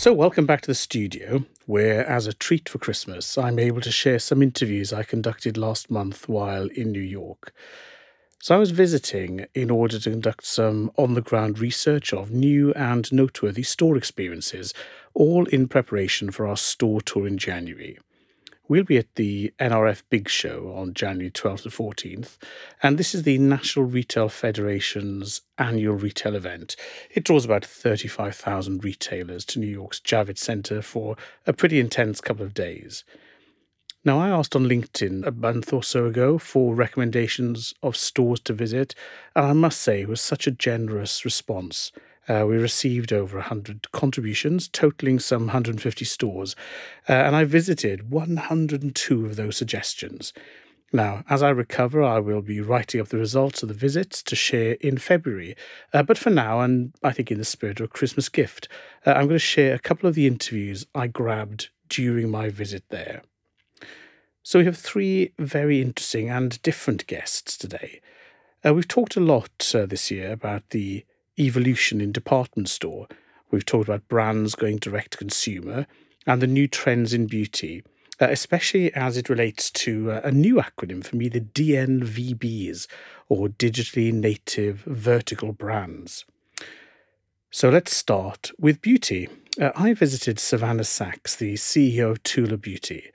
So, welcome back to the studio, where, as a treat for Christmas, I'm able to share some interviews I conducted last month while in New York. So, I was visiting in order to conduct some on the ground research of new and noteworthy store experiences, all in preparation for our store tour in January. We'll be at the NRF Big Show on January 12th to 14th, and this is the National Retail Federation's annual retail event. It draws about 35,000 retailers to New York's Javits Center for a pretty intense couple of days. Now, I asked on LinkedIn a month or so ago for recommendations of stores to visit, and I must say it was such a generous response. Uh, we received over 100 contributions, totaling some 150 stores, uh, and I visited 102 of those suggestions. Now, as I recover, I will be writing up the results of the visits to share in February. Uh, but for now, and I think in the spirit of a Christmas gift, uh, I'm going to share a couple of the interviews I grabbed during my visit there. So we have three very interesting and different guests today. Uh, we've talked a lot uh, this year about the evolution in department store. We've talked about brands going direct to consumer and the new trends in beauty, uh, especially as it relates to uh, a new acronym for me, the DNVBs, or Digitally Native Vertical Brands. So let's start with beauty. Uh, I visited Savannah Sachs, the CEO of Tula Beauty.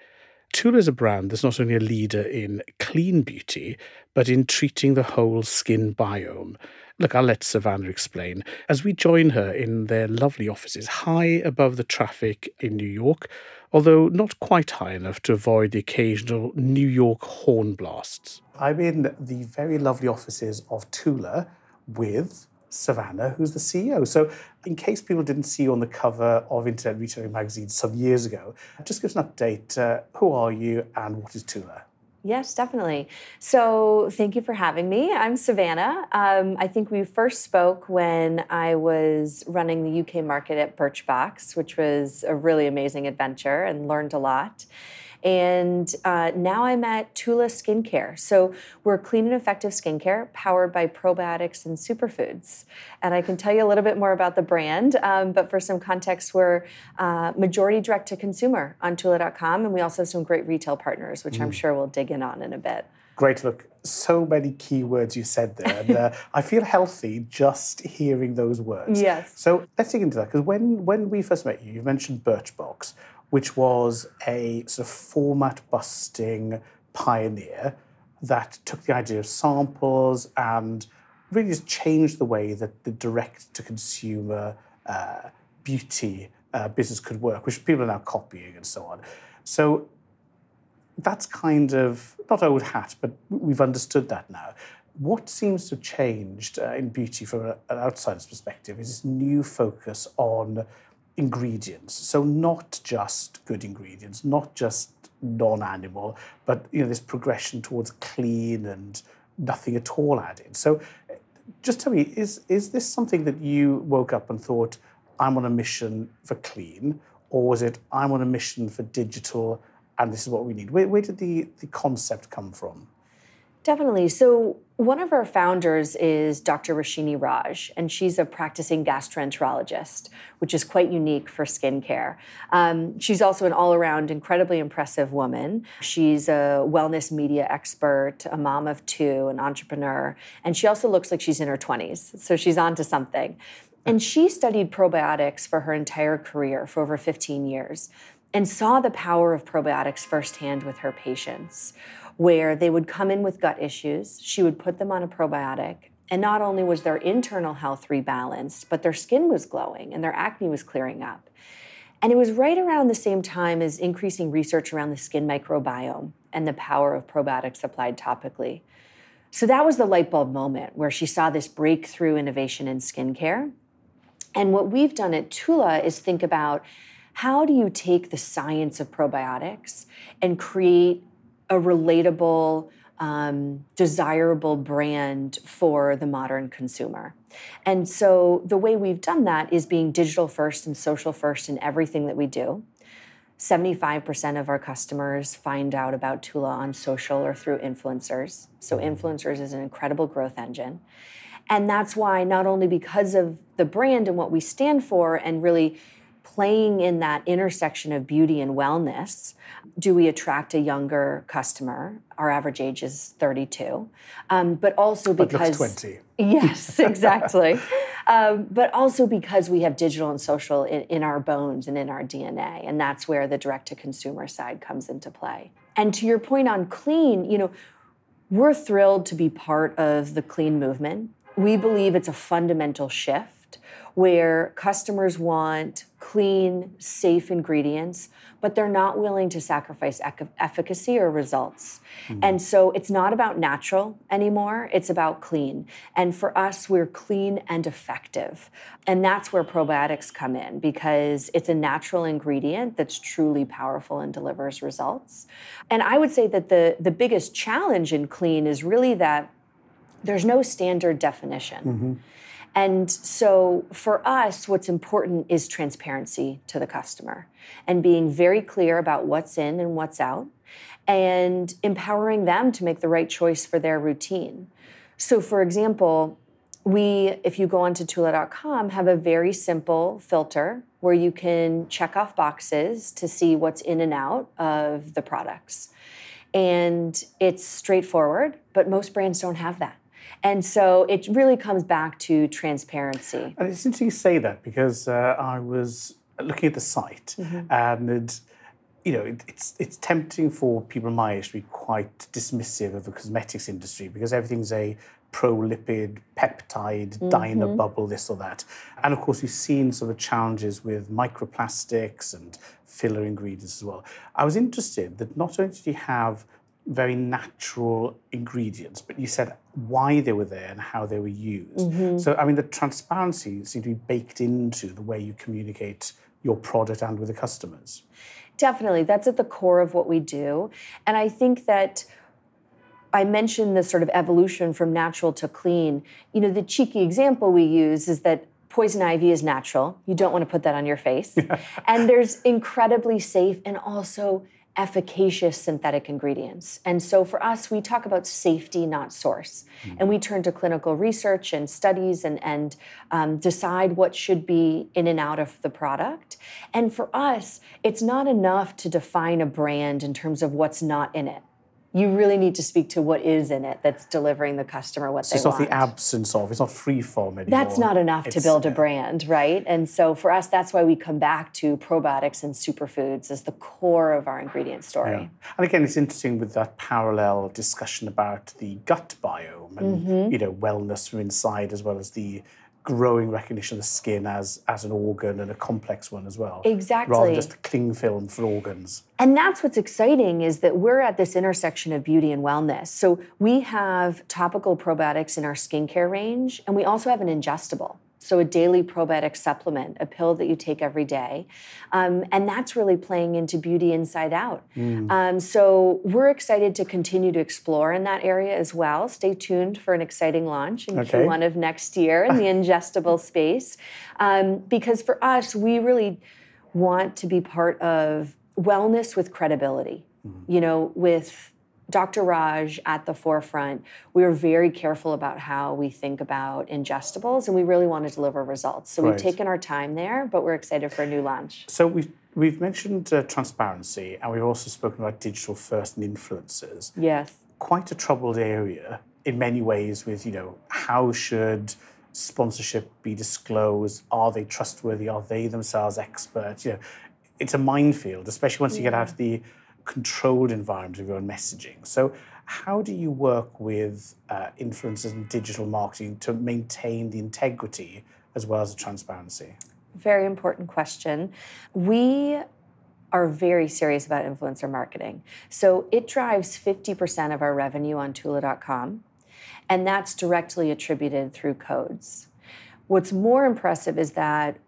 Tula is a brand that's not only a leader in clean beauty, but in treating the whole skin biome. Look, I'll let Savannah explain. As we join her in their lovely offices, high above the traffic in New York, although not quite high enough to avoid the occasional New York horn blasts. I'm in the very lovely offices of Tula with Savannah, who's the CEO. So, in case people didn't see you on the cover of Internet Retailing magazine some years ago, just give us an update. Uh, who are you and what is Tula? Yes, definitely. So, thank you for having me. I'm Savannah. Um, I think we first spoke when I was running the UK market at Birchbox, which was a really amazing adventure and learned a lot. And uh, now I'm at Tula Skincare. So we're clean and effective skincare powered by probiotics and superfoods. And I can tell you a little bit more about the brand, um, but for some context, we're uh, majority direct to consumer on Tula.com. And we also have some great retail partners, which mm. I'm sure we'll dig in on in a bit. Great. Look, so many key words you said there. And uh, I feel healthy just hearing those words. Yes. So let's dig into that. Because when, when we first met you, you mentioned Birchbox which was a sort of format busting pioneer that took the idea of samples and really just changed the way that the direct to consumer uh, beauty uh, business could work, which people are now copying and so on. So that's kind of not old hat, but we've understood that now. What seems to have changed uh, in beauty from an outsider's perspective is this new focus on ingredients. So not just good ingredients, not just non-animal, but you know this progression towards clean and nothing at all added. So just tell me, is is this something that you woke up and thought, I'm on a mission for clean, or was it I'm on a mission for digital and this is what we need? Where, where did the, the concept come from? Definitely. So, one of our founders is Dr. Roshini Raj, and she's a practicing gastroenterologist, which is quite unique for skincare. Um, she's also an all around incredibly impressive woman. She's a wellness media expert, a mom of two, an entrepreneur, and she also looks like she's in her 20s. So, she's on to something. And she studied probiotics for her entire career, for over 15 years, and saw the power of probiotics firsthand with her patients where they would come in with gut issues. She would put them on a probiotic. And not only was their internal health rebalanced, but their skin was glowing and their acne was clearing up. And it was right around the same time as increasing research around the skin microbiome and the power of probiotics applied topically. So that was the light bulb moment where she saw this breakthrough innovation in skincare. And what we've done at Tula is think about how do you take the science of probiotics and create a relatable, um, desirable brand for the modern consumer. And so the way we've done that is being digital first and social first in everything that we do. 75% of our customers find out about Tula on social or through influencers. So, influencers is an incredible growth engine. And that's why, not only because of the brand and what we stand for, and really playing in that intersection of beauty and wellness, do we attract a younger customer? Our average age is 32. Um, but also because. But 20. Yes, exactly. um, but also because we have digital and social in, in our bones and in our DNA. And that's where the direct to consumer side comes into play. And to your point on clean, you know, we're thrilled to be part of the clean movement. We believe it's a fundamental shift where customers want clean, safe ingredients, but they're not willing to sacrifice efficacy or results. Mm-hmm. And so it's not about natural anymore, it's about clean. And for us, we're clean and effective. And that's where probiotics come in because it's a natural ingredient that's truly powerful and delivers results. And I would say that the, the biggest challenge in clean is really that there's no standard definition. Mm-hmm. And so for us, what's important is transparency to the customer and being very clear about what's in and what's out and empowering them to make the right choice for their routine. So, for example, we, if you go onto Tula.com, have a very simple filter where you can check off boxes to see what's in and out of the products. And it's straightforward, but most brands don't have that. And so it really comes back to transparency. And it's interesting you say that because uh, I was looking at the site mm-hmm. and you know, it, it's it's tempting for people my age to be quite dismissive of the cosmetics industry because everything's a pro-lipid peptide mm-hmm. diner bubble, this or that. And of course, we've seen sort of challenges with microplastics and filler ingredients as well. I was interested that not only did you have very natural ingredients, but you said why they were there and how they were used. Mm-hmm. So, I mean, the transparency seemed to be baked into the way you communicate your product and with the customers. Definitely. That's at the core of what we do. And I think that I mentioned this sort of evolution from natural to clean. You know, the cheeky example we use is that poison ivy is natural. You don't want to put that on your face. and there's incredibly safe and also efficacious synthetic ingredients. And so for us, we talk about safety, not source. Mm-hmm. And we turn to clinical research and studies and, and um, decide what should be in and out of the product. And for us, it's not enough to define a brand in terms of what's not in it you really need to speak to what is in it that's delivering the customer what so they it's want. It's not the absence of, it's not free form anymore. That's not enough it's, to build a brand, right? And so for us, that's why we come back to probiotics and superfoods as the core of our ingredient story. Yeah. And again, it's interesting with that parallel discussion about the gut biome and mm-hmm. you know wellness from inside as well as the growing recognition of the skin as as an organ and a complex one as well. Exactly. Rather than just a cling film for organs. And that's what's exciting is that we're at this intersection of beauty and wellness. So we have topical probiotics in our skincare range, and we also have an ingestible. So, a daily probiotic supplement, a pill that you take every day. Um, and that's really playing into beauty inside out. Mm. Um, so, we're excited to continue to explore in that area as well. Stay tuned for an exciting launch in okay. Q1 of next year in the ingestible space. Um, because for us, we really want to be part of wellness with credibility, mm. you know, with Dr. Raj at the forefront, we were very careful about how we think about ingestibles and we really want to deliver results. So right. we've taken our time there, but we're excited for a new launch. So we've we've mentioned uh, transparency and we've also spoken about digital first and influencers. Yes. Quite a troubled area in many ways with, you know, how should sponsorship be disclosed? Are they trustworthy? Are they themselves experts? You know, it's a minefield, especially once you get out of the controlled environment of your own messaging. So, how do you work with uh, influencers and digital marketing to maintain the integrity as well as the transparency? Very important question. We are very serious about influencer marketing. So it drives 50% of our revenue on Tula.com, and that's directly attributed through codes. What's more impressive is that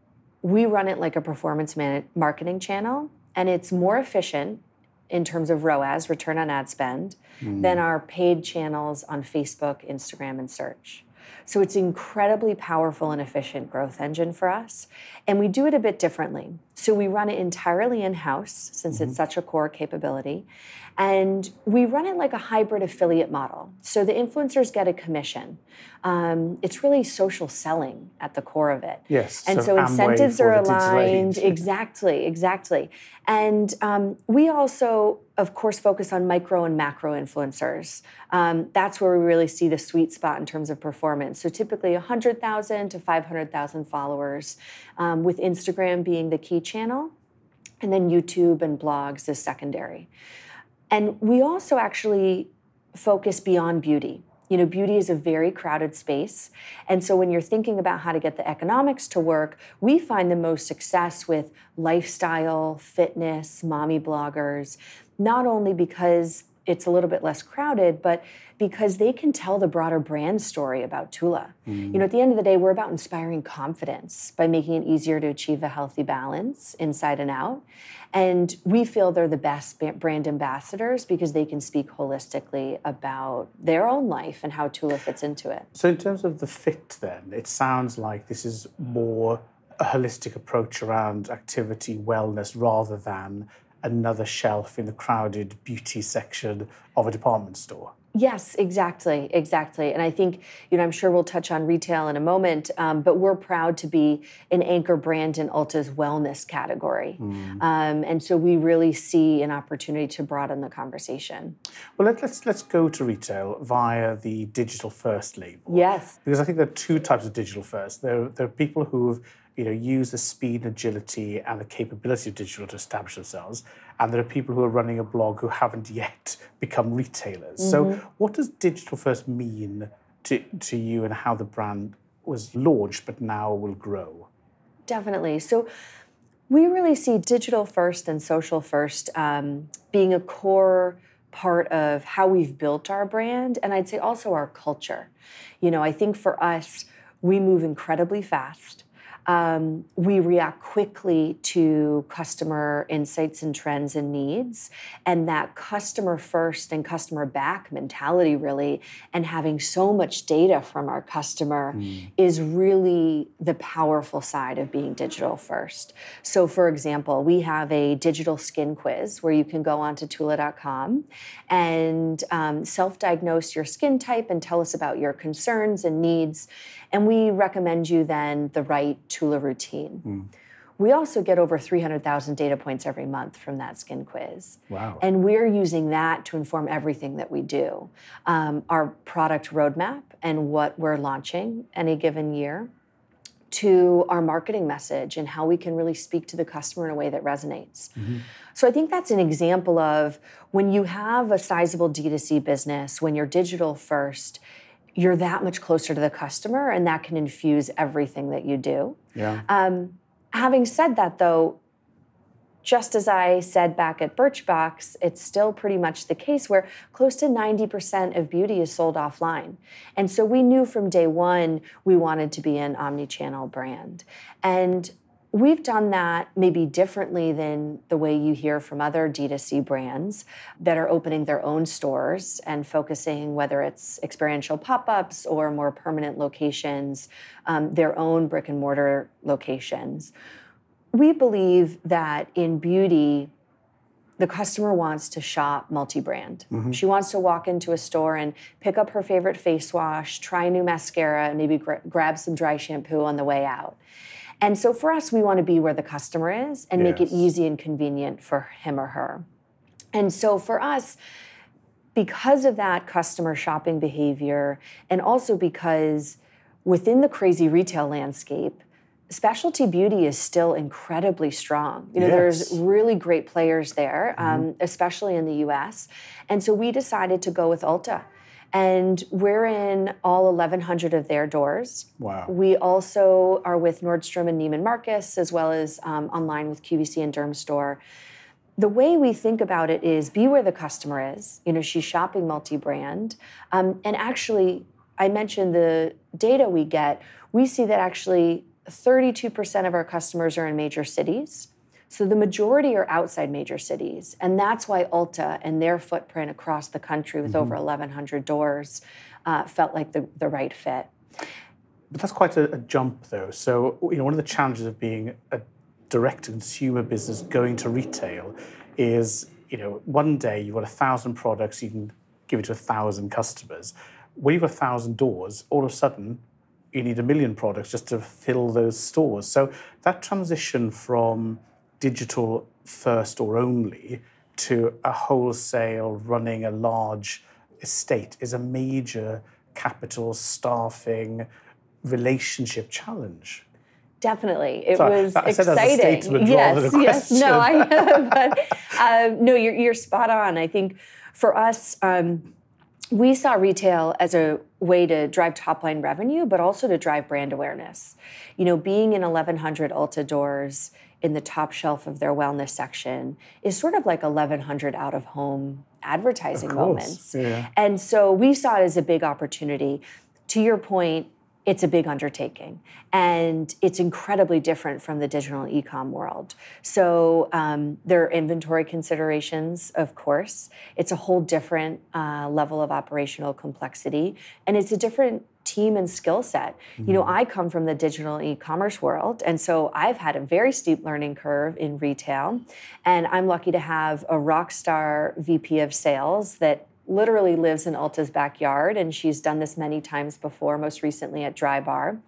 we run it like a performance man- marketing channel, and it's more efficient in terms of ROAS, return on ad spend, mm. than our paid channels on Facebook, Instagram, and search. So it's incredibly powerful and efficient growth engine for us. And we do it a bit differently. So we run it entirely in house since it's such a core capability. And we run it like a hybrid affiliate model. So the influencers get a commission. Um, it's really social selling at the core of it. Yes, And so so, incentives are aligned. Exactly, exactly. And um, we also, of course, focus on micro and macro influencers. Um, that's where we really see the sweet spot in terms of performance. So typically 100,000 to 500,000 followers, um, with Instagram being the key channel, and then YouTube and blogs is secondary. And we also actually focus beyond beauty. You know, beauty is a very crowded space. And so when you're thinking about how to get the economics to work, we find the most success with lifestyle, fitness, mommy bloggers, not only because it's a little bit less crowded, but because they can tell the broader brand story about Tula. Mm. You know, at the end of the day, we're about inspiring confidence by making it easier to achieve a healthy balance inside and out. And we feel they're the best brand ambassadors because they can speak holistically about their own life and how Tula fits into it. So, in terms of the fit, then, it sounds like this is more a holistic approach around activity, wellness, rather than another shelf in the crowded beauty section of a department store. Yes, exactly, exactly. And I think, you know, I'm sure we'll touch on retail in a moment, um, but we're proud to be an anchor brand in Ulta's wellness category. Um, and so we really see an opportunity to broaden the conversation. Well, let, let's let's go to retail via the digital first label. Yes. Because I think there are two types of digital first. There, there are people who've you know use the speed and agility and the capability of digital to establish themselves, and there are people who are running a blog who haven't yet become retailers. So, what does digital first mean to to you, and how the brand was launched but now will grow? Definitely. So we really see digital first and social first um, being a core part of how we've built our brand, and I'd say also our culture. You know, I think for us, we move incredibly fast. Um, we react quickly to customer insights and trends and needs. And that customer first and customer back mentality, really, and having so much data from our customer is really the powerful side of being digital first. So, for example, we have a digital skin quiz where you can go onto Tula.com and um, self diagnose your skin type and tell us about your concerns and needs. And we recommend you then the right Tula routine. We also get over 300,000 data points every month from that skin quiz. Wow. And we're using that to inform everything that we do um, our product roadmap and what we're launching any given year, to our marketing message and how we can really speak to the customer in a way that resonates. So I think that's an example of when you have a sizable D2C business, when you're digital first, you're that much closer to the customer and that can infuse everything that you do. Yeah. Um, having said that, though, just as I said back at Birchbox, it's still pretty much the case where close to 90% of beauty is sold offline. And so we knew from day one we wanted to be an omni channel brand. And We've done that maybe differently than the way you hear from other D2C brands that are opening their own stores and focusing, whether it's experiential pop ups or more permanent locations, um, their own brick and mortar locations. We believe that in beauty, the customer wants to shop multi brand. She wants to walk into a store and pick up her favorite face wash, try a new mascara, and maybe gra- grab some dry shampoo on the way out. And so for us, we want to be where the customer is and make it easy and convenient for him or her. And so for us, because of that customer shopping behavior, and also because within the crazy retail landscape, specialty beauty is still incredibly strong. You know, Yes. there's really great players there, um, especially in the US. And so we decided to go with Ulta. And we're in all 1,100 of their doors. Wow. We also are with Nordstrom and Neiman Marcus, as well as um, online with QVC and Dermstore. The way we think about it is be where the customer is. You know, she's shopping multi-brand, um, and actually, I mentioned the data we get. We see that actually 32% of our customers are in major cities. So the majority are outside major cities. And that's why Ulta and their footprint across the country with over 1,100 doors uh, felt like the, the right fit. But that's quite a, a jump, though. So, you know, one of the challenges of being a direct to consumer business going to retail is, you know, one day you've got a thousand products, you can give it to a thousand customers. When you've got a thousand doors, all of a sudden you need a million products just to fill those stores. So that transition from digital first or only to a wholesale running a large estate is a major capital staffing relationship challenge. Definitely, it was I exciting. yes, yes, no, I, but um, no, you're, you're spot on. I think for us, um, we saw retail as a way to drive top line revenue, but also to drive brand awareness. You know, being in 1,100 Ulta doors in the top shelf of their wellness section is sort of like 1,100 out of home advertising moments. Yeah. And so we saw it as a big opportunity. To your point, it's a big undertaking and it's incredibly different from the digital e-com world so um, there are inventory considerations of course it's a whole different uh, level of operational complexity and it's a different team and skill set mm-hmm. you know mm-hmm. i come from the digital e-commerce world and so i've had a very steep learning curve in retail and i'm lucky to have a rock star vp of sales that literally lives in Ulta's backyard, and she's done this many times before, most recently at Drybar.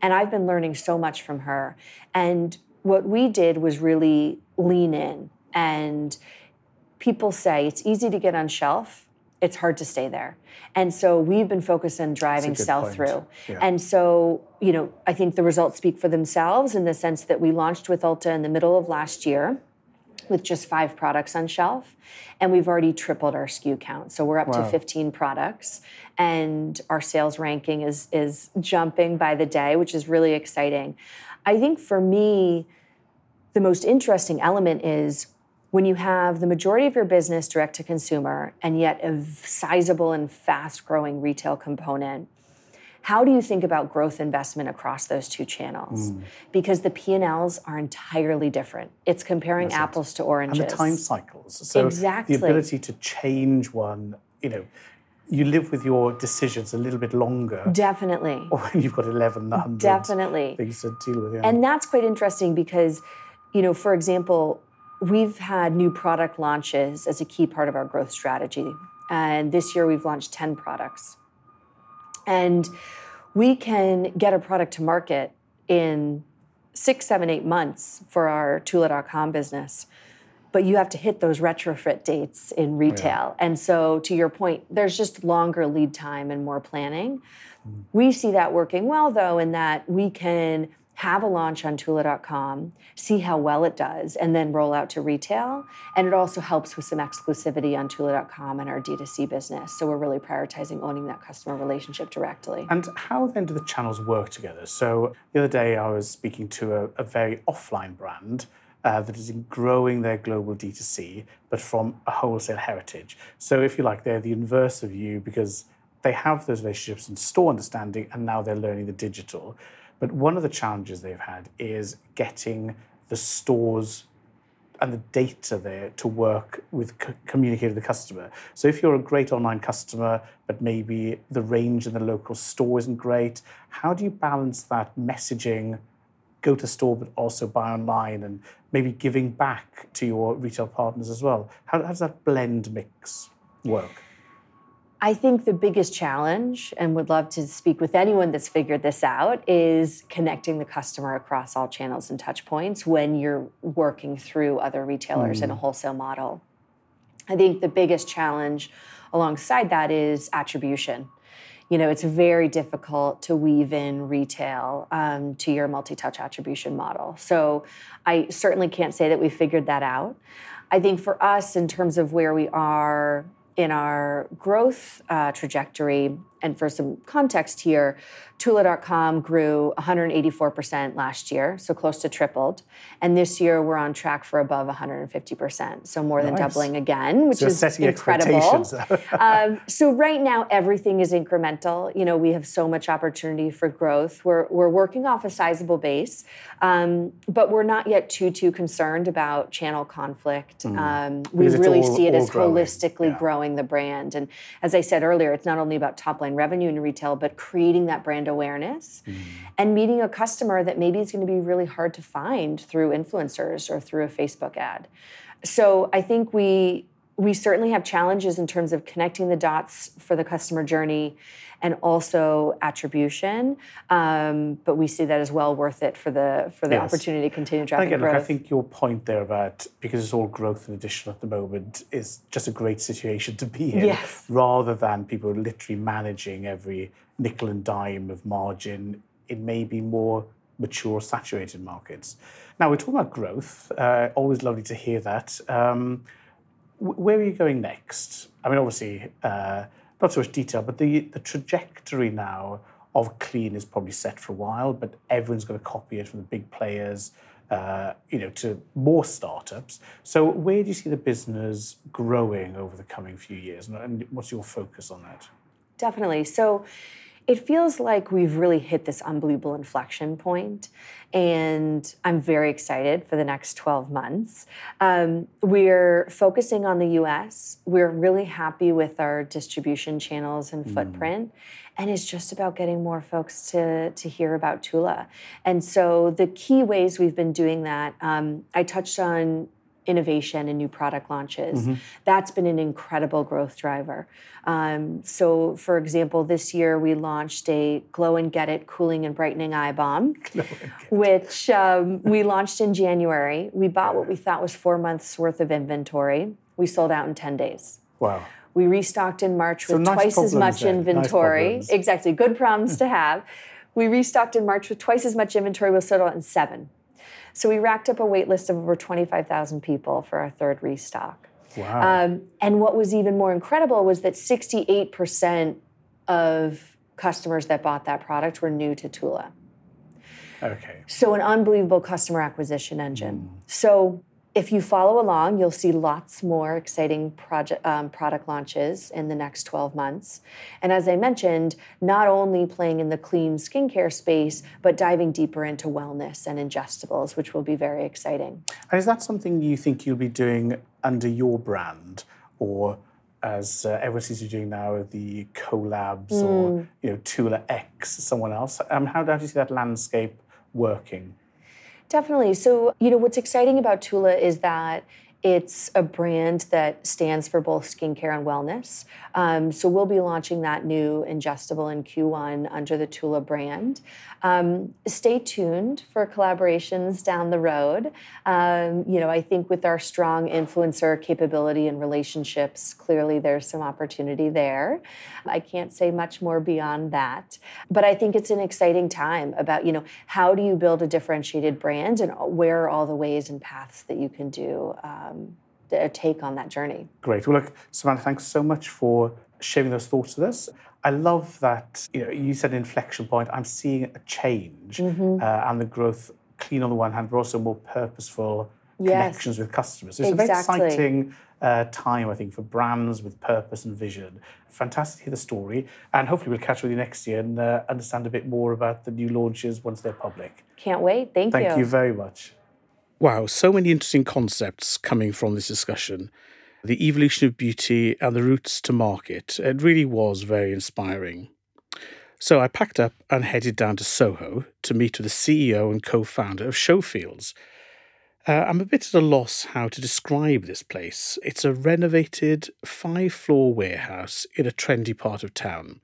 And I've been learning so much from her. And what we did was really lean in. And people say it's easy to get on shelf, it's hard to stay there. And so we've been focused on driving sell through. Yeah. And so, you know, I think the results speak for themselves in the sense that we launched with Ulta in the middle of last year with just five products on shelf. And we've already tripled our SKU count. So we're up wow. to 15 products. And our sales ranking is, is jumping by the day, which is really exciting. I think for me, the most interesting element is when you have the majority of your business direct to consumer and yet a sizable and fast growing retail component how do you think about growth investment across those two channels? Mm. Because the P&Ls are entirely different. It's comparing That's apples it. to oranges. And the time cycles. So exactly. the ability to change one, you know, you live with your decisions a little bit longer. Definitely. Or when you've got 1100 Definitely. things to deal with. Yeah. And that's quite interesting because, you know, for example, we've had new product launches as a key part of our growth strategy. And this year we've launched 10 products. And we can get a product to market in six, seven, eight months for our Tula.com business. But you have to hit those retrofit dates in retail. Yeah. And so, to your point, there's just longer lead time and more planning. Mm. We see that working well, though, in that we can have a launch on Tula.com, see how well it does, and then roll out to retail. And it also helps with some exclusivity on Tula.com and our D2C business. So we're really prioritizing owning that customer relationship directly. And how then do the channels work together? So the other day I was speaking to a, a very offline brand. Uh, that is growing their global D2C, but from a wholesale heritage. So, if you like, they're the inverse of you because they have those relationships and store understanding, and now they're learning the digital. But one of the challenges they've had is getting the stores and the data there to work with c- communicate with the customer. So if you're a great online customer, but maybe the range in the local store isn't great, how do you balance that messaging, go to store but also buy online, and maybe giving back to your retail partners as well? How, how does that blend mix work? I think the biggest challenge, and would love to speak with anyone that's figured this out, is connecting the customer across all channels and touch points when you're working through other retailers mm. in a mm. wholesale model. I think the biggest challenge alongside that is attribution. You know, it's very difficult to weave in retail um, to your multi touch attribution model. So I certainly can't say that we figured that out. I think for us, in terms of where we are in our growth uh, trajectory, and for some context here, Tula.com grew 184% last year, so close to tripled. And this year we're on track for above 150%, so more nice. than doubling again, which so is incredible. um, so right now everything is incremental. You know, we have so much opportunity for growth. We're, we're working off a sizable base, um, but we're not yet too, too concerned about channel conflict. Mm. Um, we really all, see it as growing. holistically yeah. growing the brand. And as I said earlier, it's not only about top line line revenue in retail, but creating that brand awareness mm. and meeting a customer that maybe is going to be really hard to find through influencers or through a Facebook ad. So I think we we certainly have challenges in terms of connecting the dots for the customer journey and also attribution. Um, but we see that as well worth it for the for the yes. opportunity to continue driving Again, growth. Look, I think your point there about because it's all growth and addition at the moment is just a great situation to be in, yes. rather than people literally managing every nickel and dime of margin in maybe more mature, saturated markets. Now we're talking about growth. Uh, always lovely to hear that. Um, where are you going next? I mean, obviously. Uh, not so much detail, but the, the trajectory now of clean is probably set for a while, but everyone's going to copy it from the big players, uh, you know, to more startups. So where do you see the business growing over the coming few years, and what's your focus on that? Definitely. So it feels like we've really hit this unbelievable inflection point, and I'm very excited for the next 12 months. Um, we're focusing on the US. We're really happy with our distribution channels and mm. footprint. And it's just about getting more folks to, to hear about Tula. And so the key ways we've been doing that, um, I touched on innovation and new product launches. Mm-hmm. That's been an incredible growth driver. Um, so, for example, this year we launched a Glow and Get It Cooling and Brightening Eye Balm, which um, we launched in January. We bought what we thought was four months worth of inventory. We sold out in 10 days. Wow. We restocked in March with so twice as much then. inventory. Nice exactly, good problems to have. We restocked in March with twice as much inventory. We'll sold out in seven. So we racked up a wait list of over 25,000 people for our third restock. Wow. Um, and what was even more incredible was that 68% of customers that bought that product were new to Tula. Okay. So an unbelievable customer acquisition engine. Mm. So if you follow along, you'll see lots more exciting project, um, product launches in the next 12 months. And as I mentioned, not only playing in the clean skincare space, but diving deeper into wellness and ingestibles, which will be very exciting. And is that something you think you'll be doing under your brand or? as uh, everyone seems to be doing now, the collabs mm. or you know Tula X, someone else. Um, how, how do you see that landscape working? Definitely. So, you know, what's exciting about Tula is that it's a brand that stands for both skincare and wellness. Um, so we'll be launching that new ingestible in Q1 under the Tula brand. Um, stay tuned for collaborations down the road. Um, you know, I think with our strong influencer capability and relationships, clearly there's some opportunity there. I can't say much more beyond that, but I think it's an exciting time about you know how do you build a differentiated brand and where are all the ways and paths that you can do. Um, a take on that journey. Great. Well, look, Savannah, thanks so much for sharing those thoughts with us. I love that you know you said inflection point. I'm seeing a change mm-hmm. uh, and the growth clean on the one hand, but also more purposeful yes. connections with customers. So it's exactly. a very exciting uh, time, I think, for brands with purpose and vision. Fantastic to hear the story, and hopefully we'll catch up with you next year and uh, understand a bit more about the new launches once they're public. Can't wait. Thank, Thank you. Thank you very much. Wow, so many interesting concepts coming from this discussion the evolution of beauty and the routes to market. It really was very inspiring. So I packed up and headed down to Soho to meet with the CEO and co founder of Showfields. Uh, I'm a bit at a loss how to describe this place. It's a renovated five floor warehouse in a trendy part of town.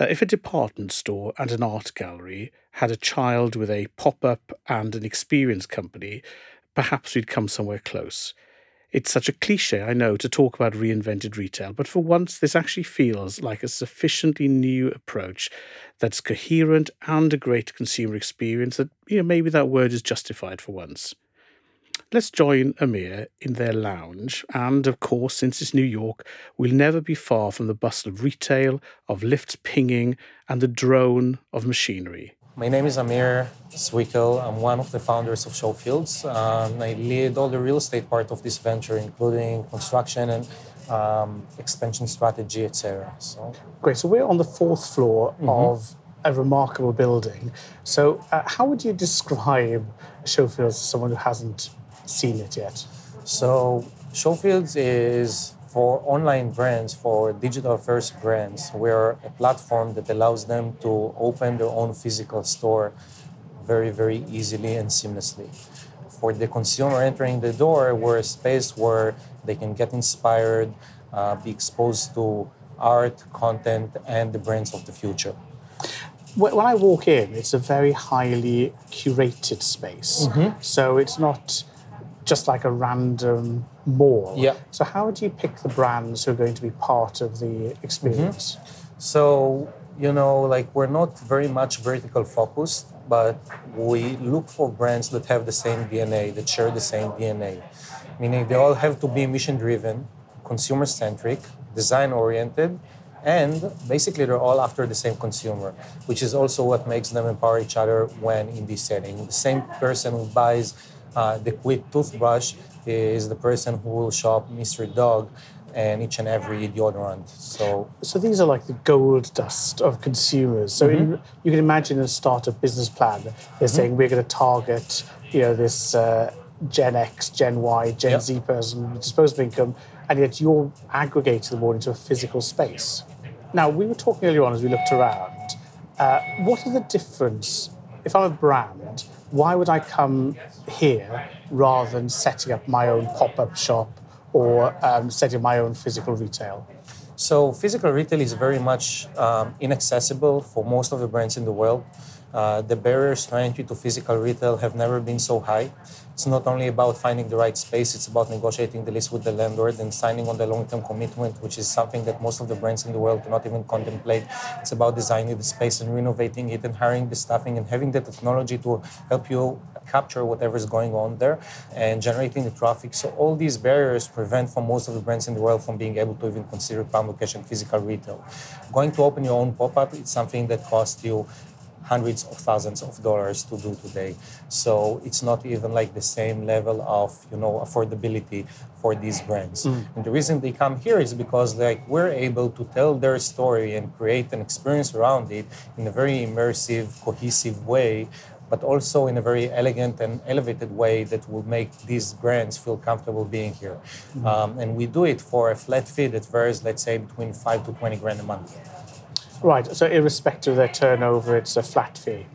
Uh, if a department store and an art gallery had a child with a pop up and an experience company, perhaps we'd come somewhere close. It's such a cliche, I know, to talk about reinvented retail, but for once, this actually feels like a sufficiently new approach that's coherent and a great consumer experience that, you know, maybe that word is justified for once. Let's join Amir in their lounge, and of course, since it's New York, we'll never be far from the bustle of retail, of lifts pinging, and the drone of machinery. My name is Amir Zwickel. I'm one of the founders of Showfields. Um, I lead all the real estate part of this venture, including construction and um, expansion strategy, etc. So great. So we're on the fourth floor mm-hmm. of a remarkable building. So uh, how would you describe Showfields to someone who hasn't seen it yet? So Showfields is for online brands, for digital first brands, we're a platform that allows them to open their own physical store very, very easily and seamlessly. For the consumer entering the door, we're a space where they can get inspired, uh, be exposed to art, content, and the brands of the future. When I walk in, it's a very highly curated space. Mm-hmm. So it's not just like a random mall. Yeah. So how do you pick the brands who are going to be part of the experience? Mm-hmm. So, you know, like we're not very much vertical focused, but we look for brands that have the same DNA, that share the same DNA. Meaning they all have to be mission driven, consumer centric, design oriented, and basically they're all after the same consumer, which is also what makes them empower each other when in this setting. The same person who buys uh, the Quip toothbrush is the person who will shop Mr. Dog and each and every deodorant. So, so these are like the gold dust of consumers. So mm-hmm. in, you can imagine a startup business plan. They're mm-hmm. saying we're going to target, you know, this uh, Gen X, Gen Y, Gen yep. Z person with disposable income, and yet you're aggregating them all into a physical space. Now, we were talking earlier on as we looked around. Uh, what is the difference? If I'm a brand, why would I come here rather than setting up my own pop up shop or um, setting my own physical retail? So, physical retail is very much um, inaccessible for most of the brands in the world. Uh, the barriers to entry to physical retail have never been so high. It's not only about finding the right space, it's about negotiating the lease with the landlord and signing on the long term commitment, which is something that most of the brands in the world do not even contemplate. It's about designing the space and renovating it and hiring the staffing and having the technology to help you capture whatever is going on there and generating the traffic. So all these barriers prevent for most of the brands in the world from being able to even consider palm location physical retail. Going to open your own pop-up, it's something that costs you hundreds of thousands of dollars to do today. So it's not even like the same level of you know affordability for these brands. Mm. And the reason they come here is because like we're able to tell their story and create an experience around it in a very immersive, cohesive way but also in a very elegant and elevated way that will make these brands feel comfortable being here. Mm-hmm. Um, and we do it for a flat fee that varies, let's say, between five to 20 grand a month. Right. So irrespective of their turnover, it's a flat fee.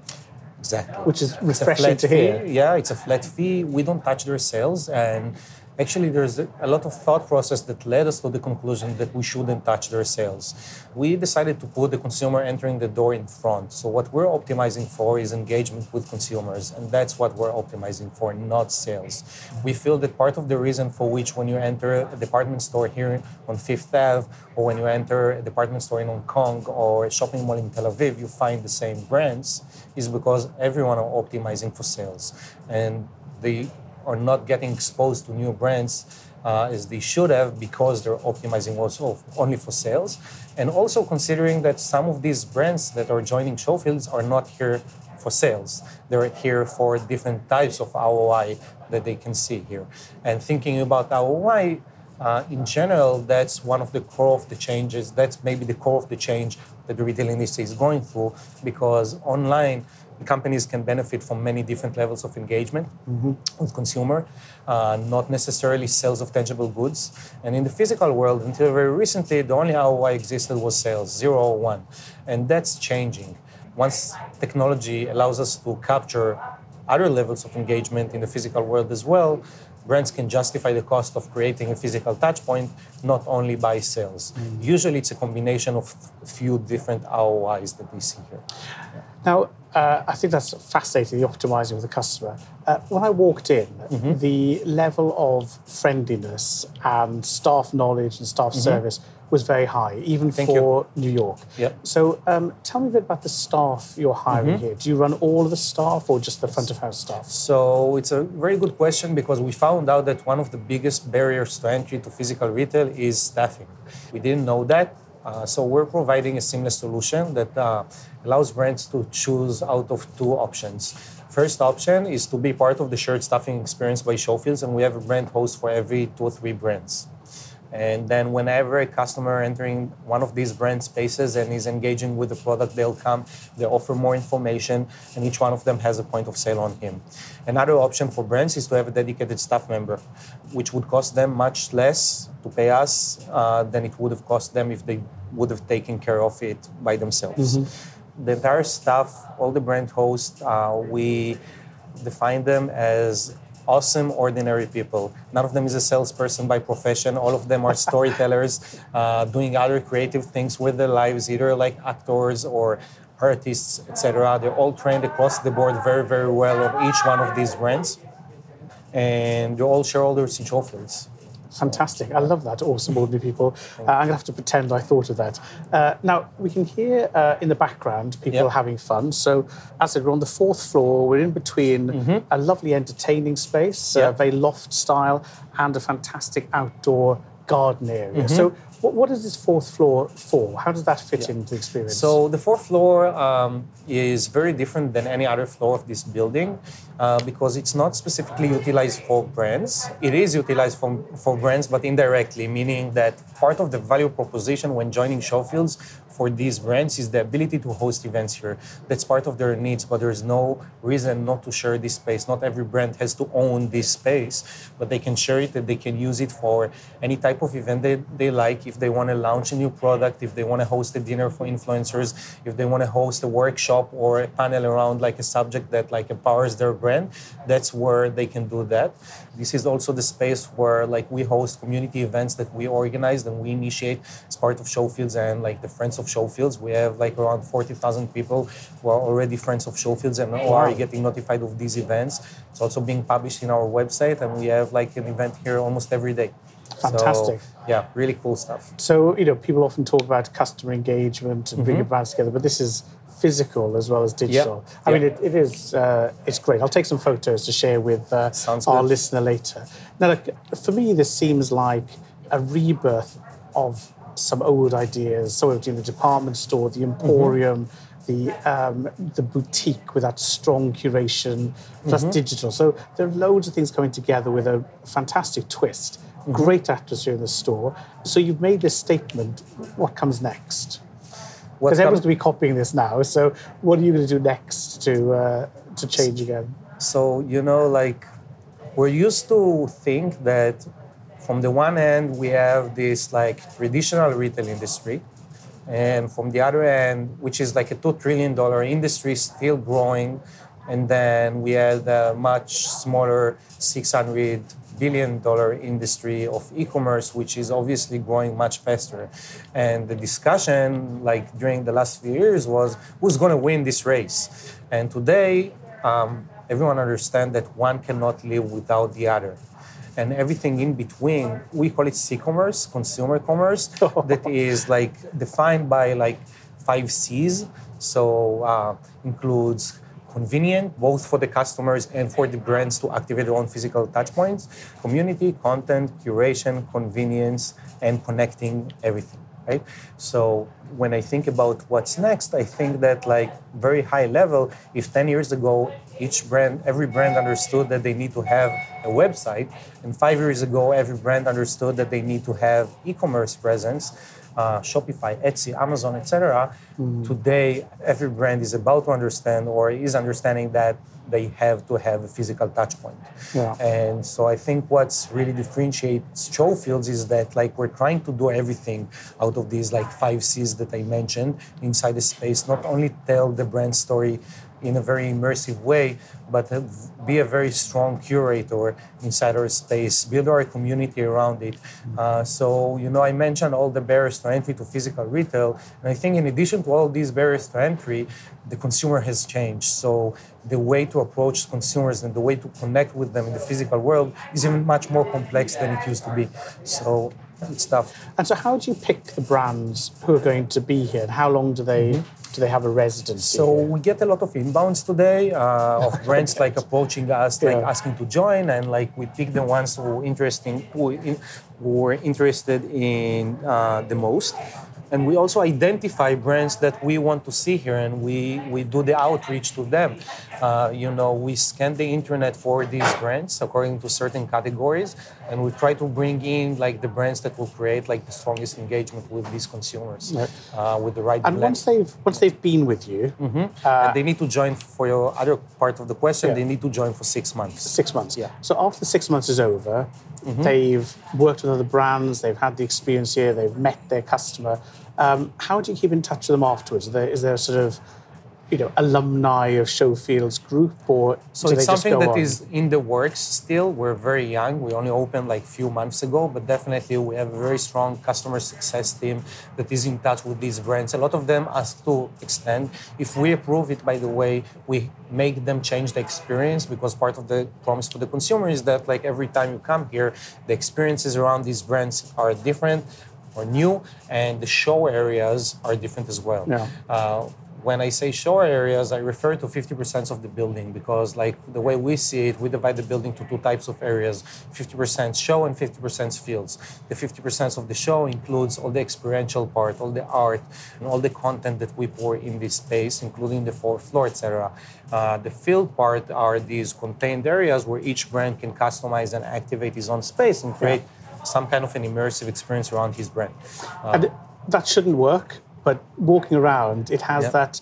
Exactly. Which is refreshing to hear. Fee. Yeah, it's a flat fee. We don't touch their sales, and actually there's a lot of thought process that led us to the conclusion that we shouldn't touch their sales. We decided to put the consumer entering the door in front. So what we're optimizing for is engagement with consumers, and that's what we're optimizing for, not sales. We feel that part of the reason for which when you enter a department store here on Fifth Ave, or when you enter a department store in Hong Kong or a shopping mall in Tel Aviv, you find the same brands, is because everyone are optimizing for sales. And the are not getting exposed to new brands uh, as they should have because they're optimizing also only for sales. And also considering that some of these brands that are joining Showfields are not here for sales. They're here for different types of ROI that they can see here. And thinking about ROI, uh, in general, that's one of the core of the changes. That's maybe the core of the change that the retail industry is going through because online companies can benefit from many different levels of engagement mm-hmm. with consumer, uh, not necessarily sales of tangible goods. And in the physical world, until very recently, the only ROI existed was sales, zero or one. And that's changing. Once technology allows us to capture other levels of engagement in the physical world as well, brands can justify the cost of creating a physical touch point not only by sales. Mm-hmm. Usually it's a combination of a few different ROIs that we see here. Yeah. Now, uh, I think that's fascinating, the optimizing of the customer. Uh, when I walked in, mm-hmm. the level of friendliness and staff knowledge and staff mm-hmm. service was very high, even Thank for you. New York. Yep. So um, tell me a bit about the staff you're hiring mm-hmm. here. Do you run all of the staff or just the front of house staff? So it's a very good question because we found out that one of the biggest barriers to entry to physical retail is staffing. We didn't know that. Uh, so we're providing a seamless solution that uh, allows brands to choose out of two options. First option is to be part of the shared staffing experience by Showfields, and we have a brand host for every two or three brands. And then whenever a customer entering one of these brand spaces and is engaging with the product, they'll come, they offer more information, and each one of them has a point of sale on him. Another option for brands is to have a dedicated staff member, which would cost them much less to pay us uh, than it would have cost them if they would have taken care of it by themselves. Mm-hmm. The entire staff, all the brand hosts, uh, we define them as awesome, ordinary people. None of them is a salesperson by profession. All of them are storytellers, uh, doing other creative things with their lives, either like actors or artists, etc. They're all trained across the board very, very well of each one of these brands. And they're all shareholders in Showfields. Fantastic. I love that. Awesome ordinary people. Uh, I'm going to have to pretend I thought of that. Uh, now, we can hear uh, in the background people yep. having fun. So, as I said, we're on the fourth floor. We're in between mm-hmm. a lovely entertaining space, uh, yep. very loft style, and a fantastic outdoor garden area. Mm-hmm. So, what, what is this fourth floor for? How does that fit yeah. into the experience? So the fourth floor um, is very different than any other floor of this building uh, because it's not specifically utilized for brands. It is utilized for, for brands, but indirectly, meaning that part of the value proposition when joining Showfields for these brands is the ability to host events here. That's part of their needs, but there's no reason not to share this space. Not every brand has to own this space, but they can share it and they can use it for any type of event they, they like. If they want to launch a new product, if they want to host a dinner for influencers, if they want to host a workshop or a panel around like a subject that like empowers their brand, that's where they can do that. This is also the space where like we host community events that we organize and we initiate as part of Showfields and like the Friends of Showfields. We have like around 40,000 people who are already friends of Showfields and who are getting notified of these events. It's also being published in our website, and we have like an event here almost every day. Fantastic. So, yeah, really cool stuff. So, you know, people often talk about customer engagement and mm-hmm. bringing brands together, but this is physical as well as digital. Yep. I yep. mean, it, it is uh, it's great. I'll take some photos to share with uh, our listener later. Now, look, for me, this seems like a rebirth of some old ideas, so between the department store, the emporium, mm-hmm. the um, the boutique with that strong curation, plus mm-hmm. digital. So there are loads of things coming together with a fantastic twist. Mm-hmm. Great atmosphere in the store. So you've made this statement. What comes next? Because everyone's going to be copying this now. So what are you going to do next to uh, to change again? So you know, like we're used to think that from the one end, we have this like traditional retail industry, and from the other end, which is like a two trillion dollar industry still growing, and then we had a much smaller 600 billion dollar industry of e-commerce which is obviously growing much faster and the discussion like during the last few years was who's going to win this race and today um, everyone understands that one cannot live without the other and everything in between. We call it C-commerce, consumer commerce, that is like defined by like five C's. So uh, includes convenient both for the customers and for the brands to activate their own physical touchpoints, community, content, curation, convenience, and connecting everything right? So when I think about what's next, I think that like very high level, if 10 years ago each brand, every brand understood that they need to have a website, and five years ago every brand understood that they need to have e-commerce presence, uh, Shopify, Etsy, Amazon, etc. Mm-hmm. Today, every brand is about to understand or is understanding that they have to have a physical touch point. Yeah. And so I think what's really differentiates Showfields is that like we're trying to do everything out of these like five C's that I mentioned inside the space, not only tell the brand story in a very immersive way, but be a very strong curator inside our space, build our community around it. Uh, so, you know, I mentioned all the barriers to entry to physical retail. And I think in addition to all these barriers to entry, the consumer has changed. So the way to approach consumers and the way to connect with them in the physical world is even much more complex than it used to be. So it's tough. And so how do you pick the brands who are going to be here and how long do they mm-hmm do they have a residency? So we get a lot of inbounds today uh, of brands like approaching us, like yeah. asking to join, and like we pick the ones who interesting who, in, who were interested in uh, the most. and we also identify brands that we want to see here and we, we do the outreach to them uh, you know we scan the internet for these brands according to certain categories and we try to bring in like the brands that will create like the strongest engagement with these consumers Right. uh, with the right And blend. once they've once they've been with you, and they need to join for your other part of the question Yeah. they need to join for six months six months. Yeah. So after the six months is over, Mm-hmm. they've worked with other brands, they've had the experience here, they've met their customer. Um, how do you keep in touch with them afterwards? Is there, is there a sort of you know alumni of Showfields group, or So it's they just something go that on? is in the works still. We're very young. We only opened like a few months ago, but definitely we have a very strong customer success team that is in touch with these brands. A lot of them ask to extend. If we approve it, by the way, we make them change the experience because part of the promise to the consumer is that like every time you come here, the experiences around these brands are different or new, and the show areas are different as well. Yeah. Uh, when I say show areas, I refer to 50% of the building because, like the way we see it, we divide the building to two types of areas 50% show and 50% fields. The 50% of the show includes all the experiential part, all the art, and all the content that we pour in this space, including the fourth floor, etc. Uh, the field part are these contained areas where each brand can customize and activate his own space and create some kind of an immersive experience around his brand. Uh, And that shouldn't work, but walking around, it has Yeah. that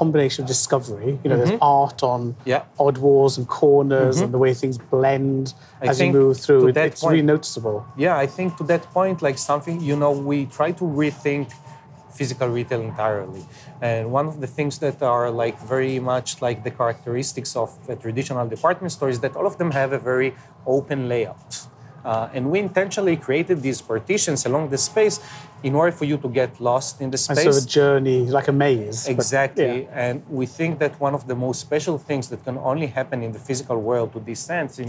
combination of discovery. You know, there's art on Mm-hmm. Mm-hmm. odd walls and corners, and the way things blend I as you move through. It, it's really noticeable. Yeah, I think to that point, like something, you know, we try to rethink physical retail entirely. And one of the things that are like very much like the characteristics of a traditional department store is that all of them have a very open layout. Uh, and we intentionally created these partitions along the space in order for you to get lost in the And space. so a journey, like a maze. but- Exactly. yeah. And we think that one of the most special things that can only happen in the physical world to this sense in,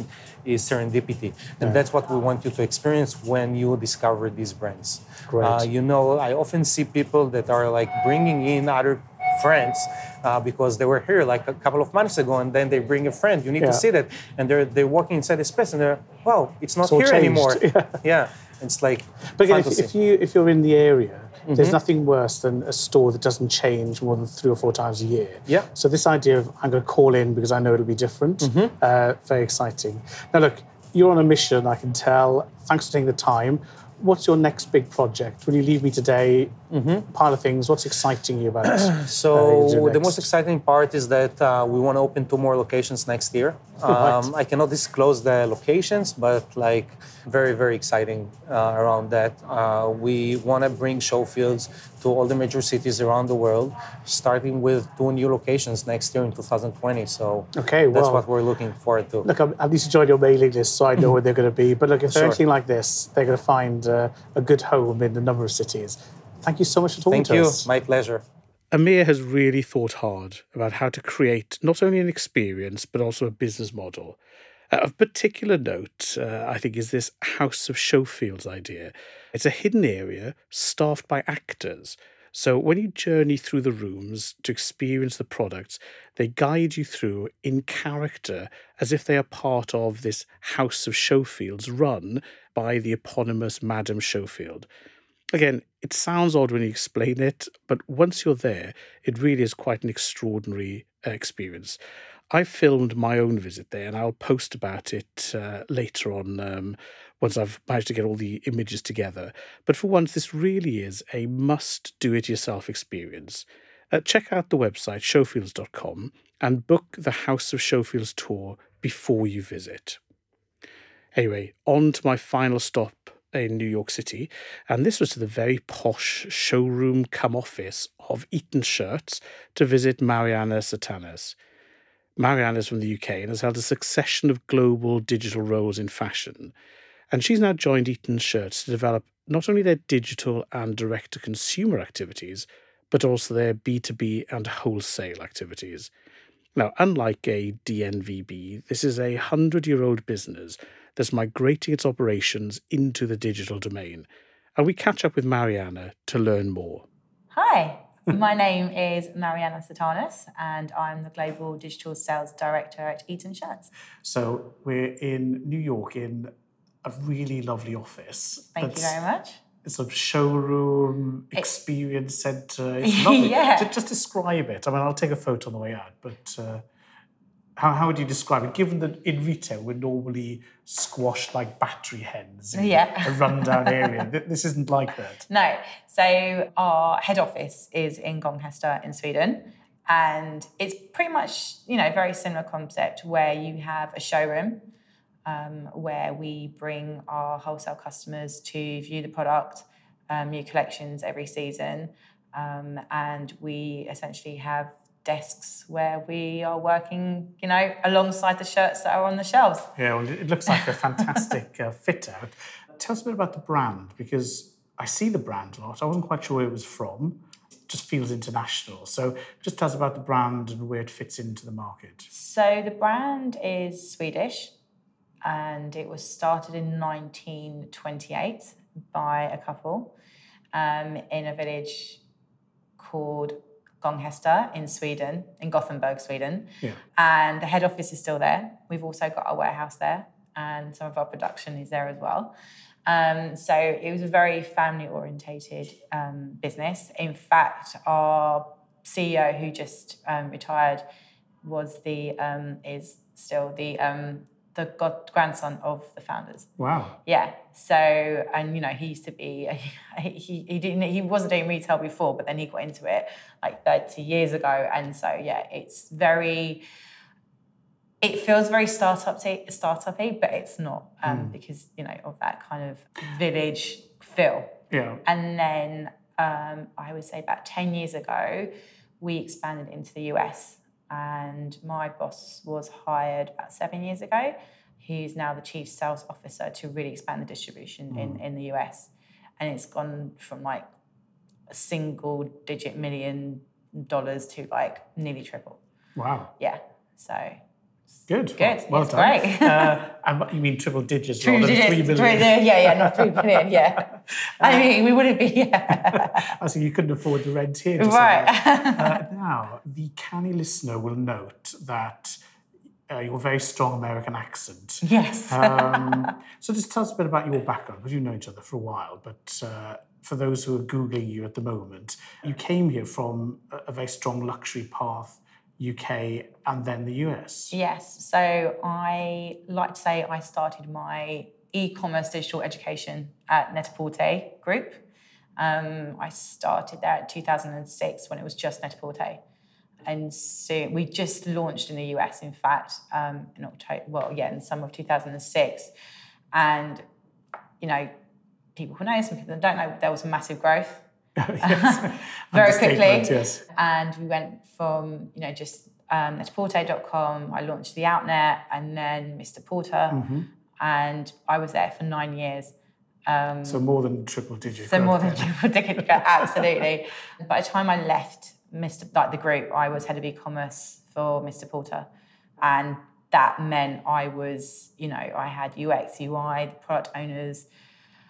is serendipity. And that's what we want you to experience when you discover these brands. Great. Uh, you know, I often see people that are like bringing in other friends uh, because they were here like a couple of months ago and then they bring a friend you need Yeah. to see that and they're they're walking inside the space and they're wow it's not It's here changed. anymore Yeah. yeah it's like But again, if, if you if you're in the area, Mm-hmm. there's nothing worse than a store that doesn't change more than three or four times a year. Yeah. So this idea of I'm going to call in because I know it'll be different, Mm-hmm. uh, very exciting. Now look, you're on a mission. I can tell. Thanks for taking the time. What's your next big project? Will you leave me today, pile of things. What's exciting you about? uh, So your the most exciting part is that uh, we want to open two more locations next year. Right. Um, I cannot disclose the locations, but like very very exciting uh, around that. Uh, we want to bring Showfields to all the major cities around the world, starting with two new locations next year in 2020. So Okay, that's well- what we're looking forward to. Look, I'm- at least joined your mailing list, so I know where they're going to be. But look, if they're Sure. anything like this, they're going to find uh, a good home in a number of cities. Thank you so much for talking Thank to you. us. My pleasure. Amir has really thought hard about how to create not only an experience, but also a business model. Uh, of particular note, uh, I think, is this House of Showfields idea. It's a hidden area staffed by actors. So when you journey through the rooms to experience the products, they guide you through in character as if they are part of this House of Showfields run by the eponymous Madame Showfield. Again, it sounds odd when you explain it, but once you're there, it really is quite an extraordinary uh, experience. I filmed my own visit there, and I'll post about it uh, later on um, once I've managed to get all the images together. But for once, this really is a must do it yourself experience. Uh, check out the website, showfields.com, and book the House of Showfields tour before you visit. Anyway, on to my final stop in New York City, and this was to the very posh showroom come office of Eton Shirts to visit Mariana Satanas. Mariana is from the UK and has held a succession of global digital roles in fashion. And she's now joined Eton Shirts to develop not only their digital and direct to consumer activities, but also their B2B and wholesale activities. Now, unlike a DNVB, this is a 100 year old business that's migrating its operations into the digital domain. And we catch up with Mariana to learn more. Hi, my name is Mariana Satanas, and I'm the Global Digital Sales Director at Eton Shirts. So, we're in New York in a really lovely office. Thank you very much. sort of showroom experience center. It's lovely. Yeah. Just, just describe it. I mean, I'll take a photo on the way out, but uh, how, how would you describe it? Given that in retail we're normally squashed like battery hens in Yeah. a rundown area, this isn't like that. No. So our head office is in Gånghester in Sweden. And it's pretty much, you know, very similar concept where you have a showroom um, where we bring our wholesale customers to view the product, um, new collections every season. Um, and we essentially have desks where we are working, you know, alongside the shirts that are on the shelves. Yeah, well, it looks like a fantastic uh, fit out. Tell us a bit about the brand because I see the brand a lot. I wasn't quite sure where it was from. It just feels international. So just tell us about the brand and where it fits into the market. So the brand is Swedish and it was started in 1928 by a couple um, in a village called Gånghester in Sweden, in Gothenburg, Sweden. Yeah. And the head office is still there. We've also got our warehouse there and some of our production is there as well. Um, so it was a very family orientated um, business. In fact, our CEO who just um, retired was the um, is still the um, the god- grandson of the founders. Wow. Yeah. So and you know he used to be he he didn't he wasn't doing retail before, but then he got into it like 30 years ago, and so yeah, it's very. It feels very startup startup-y, but it's not um, because you know of that kind of village feel. Yeah. And then um, I would say about 10 years ago, we expanded into the US. And my boss was hired about seven years ago. He's now the chief sales officer to really expand the distribution in, mm. in the US. And it's gone from like a single digit million dollars to like nearly triple. Wow. Yeah. So Good. Good. Well It's done. great. uh, and you mean triple digits True rather than digits, three three- billion? yeah, yeah, not three billion, yeah. I mean, we wouldn't be, yeah. I see you couldn't afford the rent here. Right. Uh, now, the canny listener will note that uh, your very strong American accent. yes. Um, so just tell us a bit about your background, because you know each other for a while, but uh, for those who are Googling you at the moment, you came here from a, a very strong luxury path, UK and then the US. Yes. So I like to say I started my e-commerce digital education at Net-a-Porter Group. Um, I started there in 2006 when it was just Net-a-Porter. And so we just launched in the US, in fact, um, in October, well, yeah, in summer of 2006. And, you know, people who know, some people that don't know, there was massive growth yes. very quickly. Yes. And we went from, you know, just um, netporte.com, I launched the Outnet and then Mr. Porter. Mm-hmm. And I was there for nine years. So more than triple digit. So more than then. triple digit absolutely. By the time I left Mr. like the group, I was head of e-commerce for Mr. Porter. And that meant I was, you know, I had UX, UI, the product owners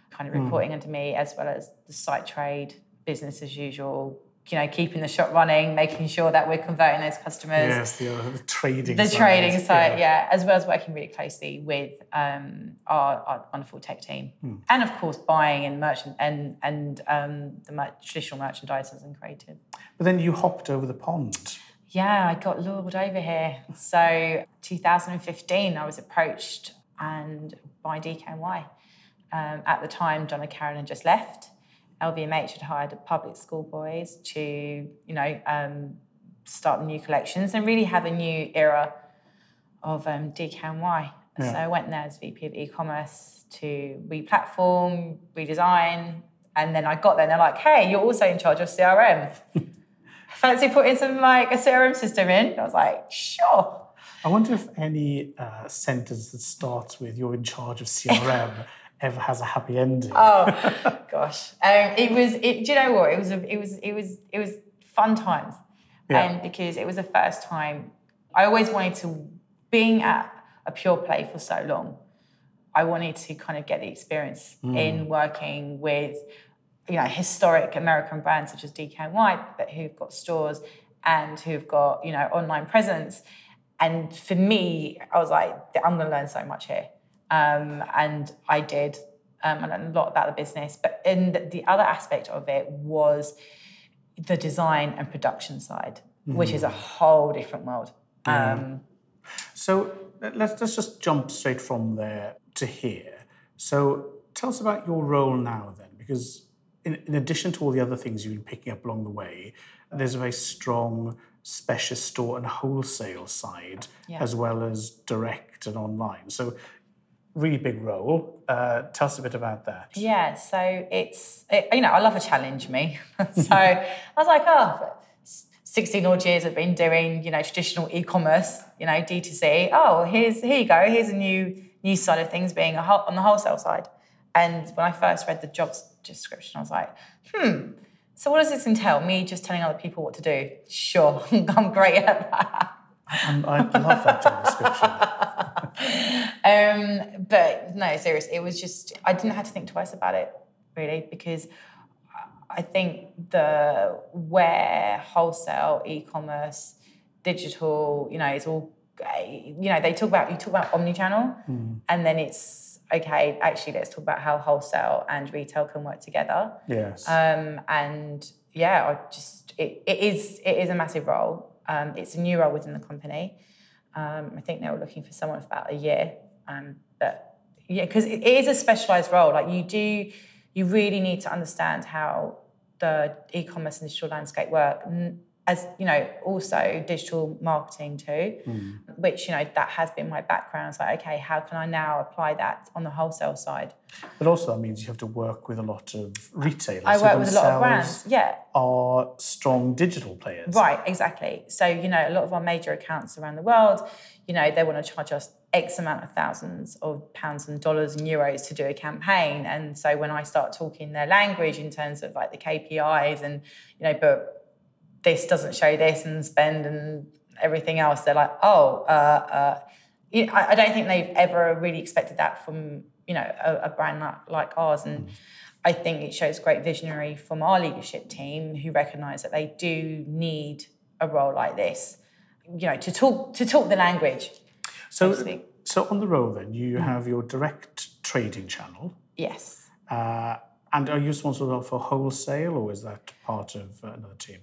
kind of Hmm. reporting under me, as well as the site trade, business as usual, you know, keeping the shop running, making sure that we're converting those customers Yes, the, uh, the trading the side. trading side, yeah. as well as working really closely with um, our, our wonderful tech team, Hmm. and of course buying and merchant and and um, the mer- traditional merchandisers and creative. But then you hopped over the pond. Yeah, I got lured over here. So 2015, I was approached and by DKNY. Um, at the time, Donna Karan had just left. LVMH had hired public school boys to, you know, um, start new collections and really have a new era of um, DKNY. So I went there as VP of e-commerce to re-platform, redesign, and then I got there and they're like, "Hey, you're also in charge of CRM. Fancy putting some like a CRM system in?" I was like, "Sure." I wonder if any uh, sentence that starts with "you're in charge of CRM" ever has a happy ending. Oh gosh, um, it was. It, do you know what? It was. A, it was. It was. It was fun times, Yeah. and because it was the first time, I always wanted to. Being at a pure play for so long, I wanted to kind of get the experience in working with, you know, historic American brands such as DKNY, but who've got stores and who've got you know online presence. And for me, I was like, I'm going to learn so much here, um, and I did. um, and a lot about the business. But in the, the other aspect of it was the design and production side, which is a whole different world. Um, So let's let's just jump straight from there to here. So tell us about your role now then, because in, in addition to all the other things you've been picking up along the way, there's a very strong specialist store and wholesale side, Yeah. as well as direct and online. So really big role. Uh, tell us a bit about that. Yeah, so it's it, you know I love a challenge me. so I was like, oh, 16 odd years I've been doing you know traditional e-commerce, you know D2C. Oh, here's here you go. Here's a new new side of things being whole, on the wholesale side. And when I first read the job description, I was like, hmm. So what does this entail? Me just telling other people what to do? Sure, I'm great at that. And I love that job description. Um, but no, seriously, It was just I didn't have to think twice about it really because I think the where wholesale, e-commerce, digital, you know, it's all you know they talk about you talk about omni-channel and then it's okay actually let's talk about how wholesale and retail can work together Yes. um, and yeah, I just it, it is it is a massive role. Um, it's a new role within the company. Um, I think they were looking for someone for about a year. Um, but yeah, because it is a specialised role. Like you do, you really need to understand how the e-commerce and digital landscape work. As you know, also digital marketing too, mm. which you know that has been my background. It's like, okay, how can I now apply that on the wholesale side? But also that means you have to work with a lot of retailers. I work with a lot of brands. Yeah, Are strong digital players. Right, exactly. So, you know, a lot of our major accounts around the world, you know, they want to charge us X amount of thousands of pounds and dollars and euros to do a campaign. And so when I start talking their language in terms of like the KPIs and, you know, but this doesn't show this and spend and everything else, they're like, oh, uh, uh, I, I don't think they've ever really expected that from, you know, a, a brand like, like ours. And I think it shows great visionary from our leadership team who recognise that they do need a role like this, you know, to talk to talk the language. So, to so on the role, then, you have your direct trading channel. Yes. Uh, and are you responsible for wholesale or is that part of another team?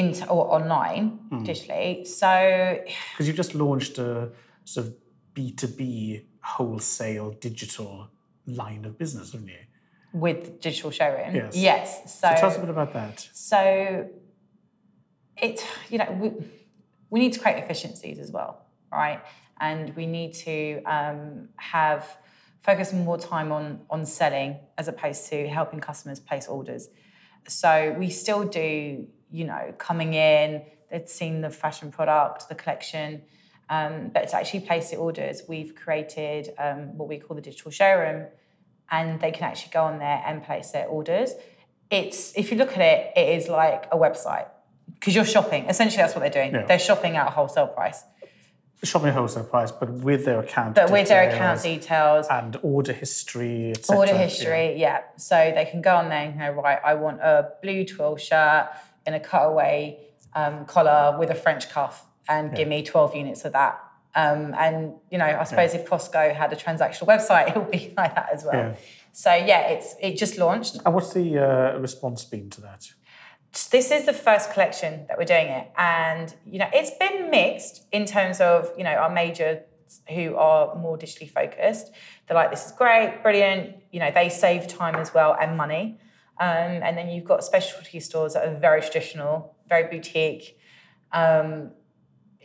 Into or online digitally. So Because you've just launched a sort of B2B wholesale digital line of business, haven't you? with digital showroom. Yes. Yes. So, So tell us a bit about that. So it, you know, we, we need to create efficiencies as well, right? And we need to um, have focus more time on on selling as opposed to helping customers place orders. So we still do, you know, coming in, they'd seen the fashion product, the collection, um, but to actually place the orders, we've created um, what we call the digital showroom, and they can actually go on there and place their orders. It's if you look at it, it is like a website because you're shopping. Essentially, that's what they're doing. Yeah. They're shopping at a wholesale price, Shopping at wholesale price, but with their account but with their account details, and order history, order history, yeah. So they can go on there and go, right, I want a blue twill shirt in a cutaway um, collar with a French cuff and give me 12 units of that. Um, and, you know, I suppose if Costco had a transactional website, it would be like that as well. Yeah. So, yeah, it's it just launched. And what's the uh, response been to that? this is the first collection that we're doing it and you know it's been mixed in terms of you know our major who are more digitally focused they're like this is great brilliant you know they save time as well and money um, and then you've got specialty stores that are very traditional very boutique um,